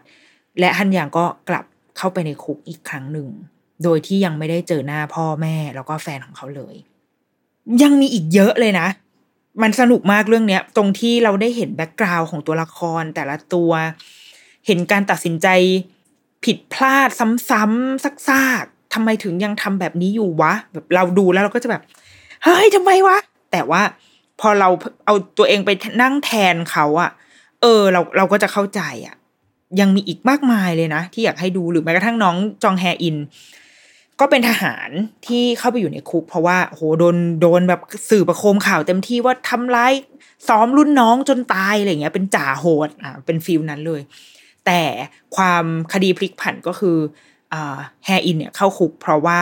A: และฮันยางก็กลับเข้าไปในคุกอีกครั้งหนึ่ง โดยที่ยังไม่ได้เจอหน้าพ่อแม่แล้วก็แฟนของเขาเลย ยังมีอีกเยอะเลยนะ มันสนุกมากเรื่องเนี้ย ตรงที่เราได้เห็นแบ็กกราวน์ของตัวละครแต่ละตัว เห็นการตัดสินใจผิดพลาดซ้ำๆซากๆทำไมถึงยังทำแบบนี้อยู่วะ แบบเราดูแล้วเราก็จะแบบ เฮ้ยทำไมวะ แต่ว่าพอเราเอาตัวเองไปนั่งแทนเขาอะเออ เราเราก็จะเข้าใจอะยังมีอีกมากมายเลยนะ ที่อยากให้ดูหรือแม้กระทั่งน้องจองแฮอิน ก็เป็นทหารที่เข้าไปอยู่ในคุก เพราะว่าโหโดนโดนแบบสื่อประโคมข่าวเต็มที่ว่าทำร้ายซ้อมรุ่นน้องจนตายอะไรเงี้ย เป็นจ่าโหดอ่าเป็น feel นั้นเลย แต่ความคดีพลิกผันก็คืออ่าแฮอินเนี่ยเข้าคุก เพราะว่า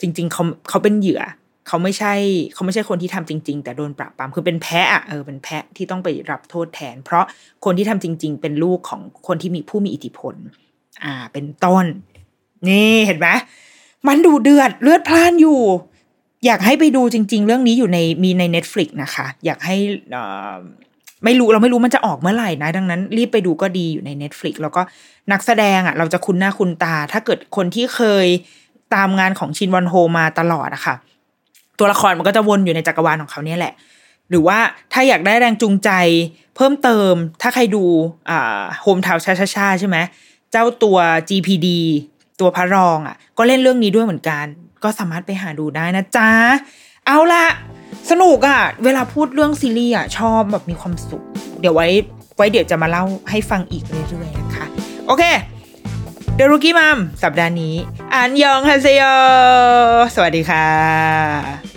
A: จริง ๆเขาเขาเป็นเหยื่อเขาไม่ใช่เขาไม่ใช่คนที่ทำจริง ๆ แต่โดนปราบปรามคือเป็นแพ้อะเออเป็นแพ้ที่ต้องไปรับโทษแทน เพราะคนที่ทำจริง ๆ เป็นลูกของคนที่มีผู้มีอิทธิพล อ่า เป็นต้น นี่เห็นไหม มันดูเดือดเลือดพล่านอยู่ อยากให้ไปดูจริง ๆ เรื่องนี้อยู่ในมีใน Netflix นะคะ อยากให้ไม่รู้เราไม่รู้มันจะออกเมื่อไหร่นะ ดังนั้น รีบไปดูก็ดีอยู่ใน Netflix แล้วก็นักแสดงอะ เราจะคุ้นหน้าคุ้นตา ถ้าเกิดคนที่เคยตามงานของชินวันโฮมาตลอดอะค่ะ ตัวละครมันก็จะวนอยู่ในจักรวาลของเขาเนี่ยแหละ หรือว่าถ้าอยากได้แรงจูงใจเพิ่มเติม ถ้าใครดูอ่าโฮมทาวชาชาชาใช่ไหมเจ้าตัว GPD ตัวพระรองอะ ก็เล่นเรื่องนี้ด้วยเหมือนกัน ก็สามารถไปหาดูได้นะจ๊ะ เอาละสนุกอะ เวลาพูดเรื่องซีรีส์อะชอบแบบมีความสุข เดี๋ยวไว้ไว้เดี๋ยวจะมาเล่าให้ฟังอีกเรื่อยๆนะคะ โอเคเดรุกี้มัมสัปดาห์นี้อันยองฮาเซโยสวัสดีค่ะ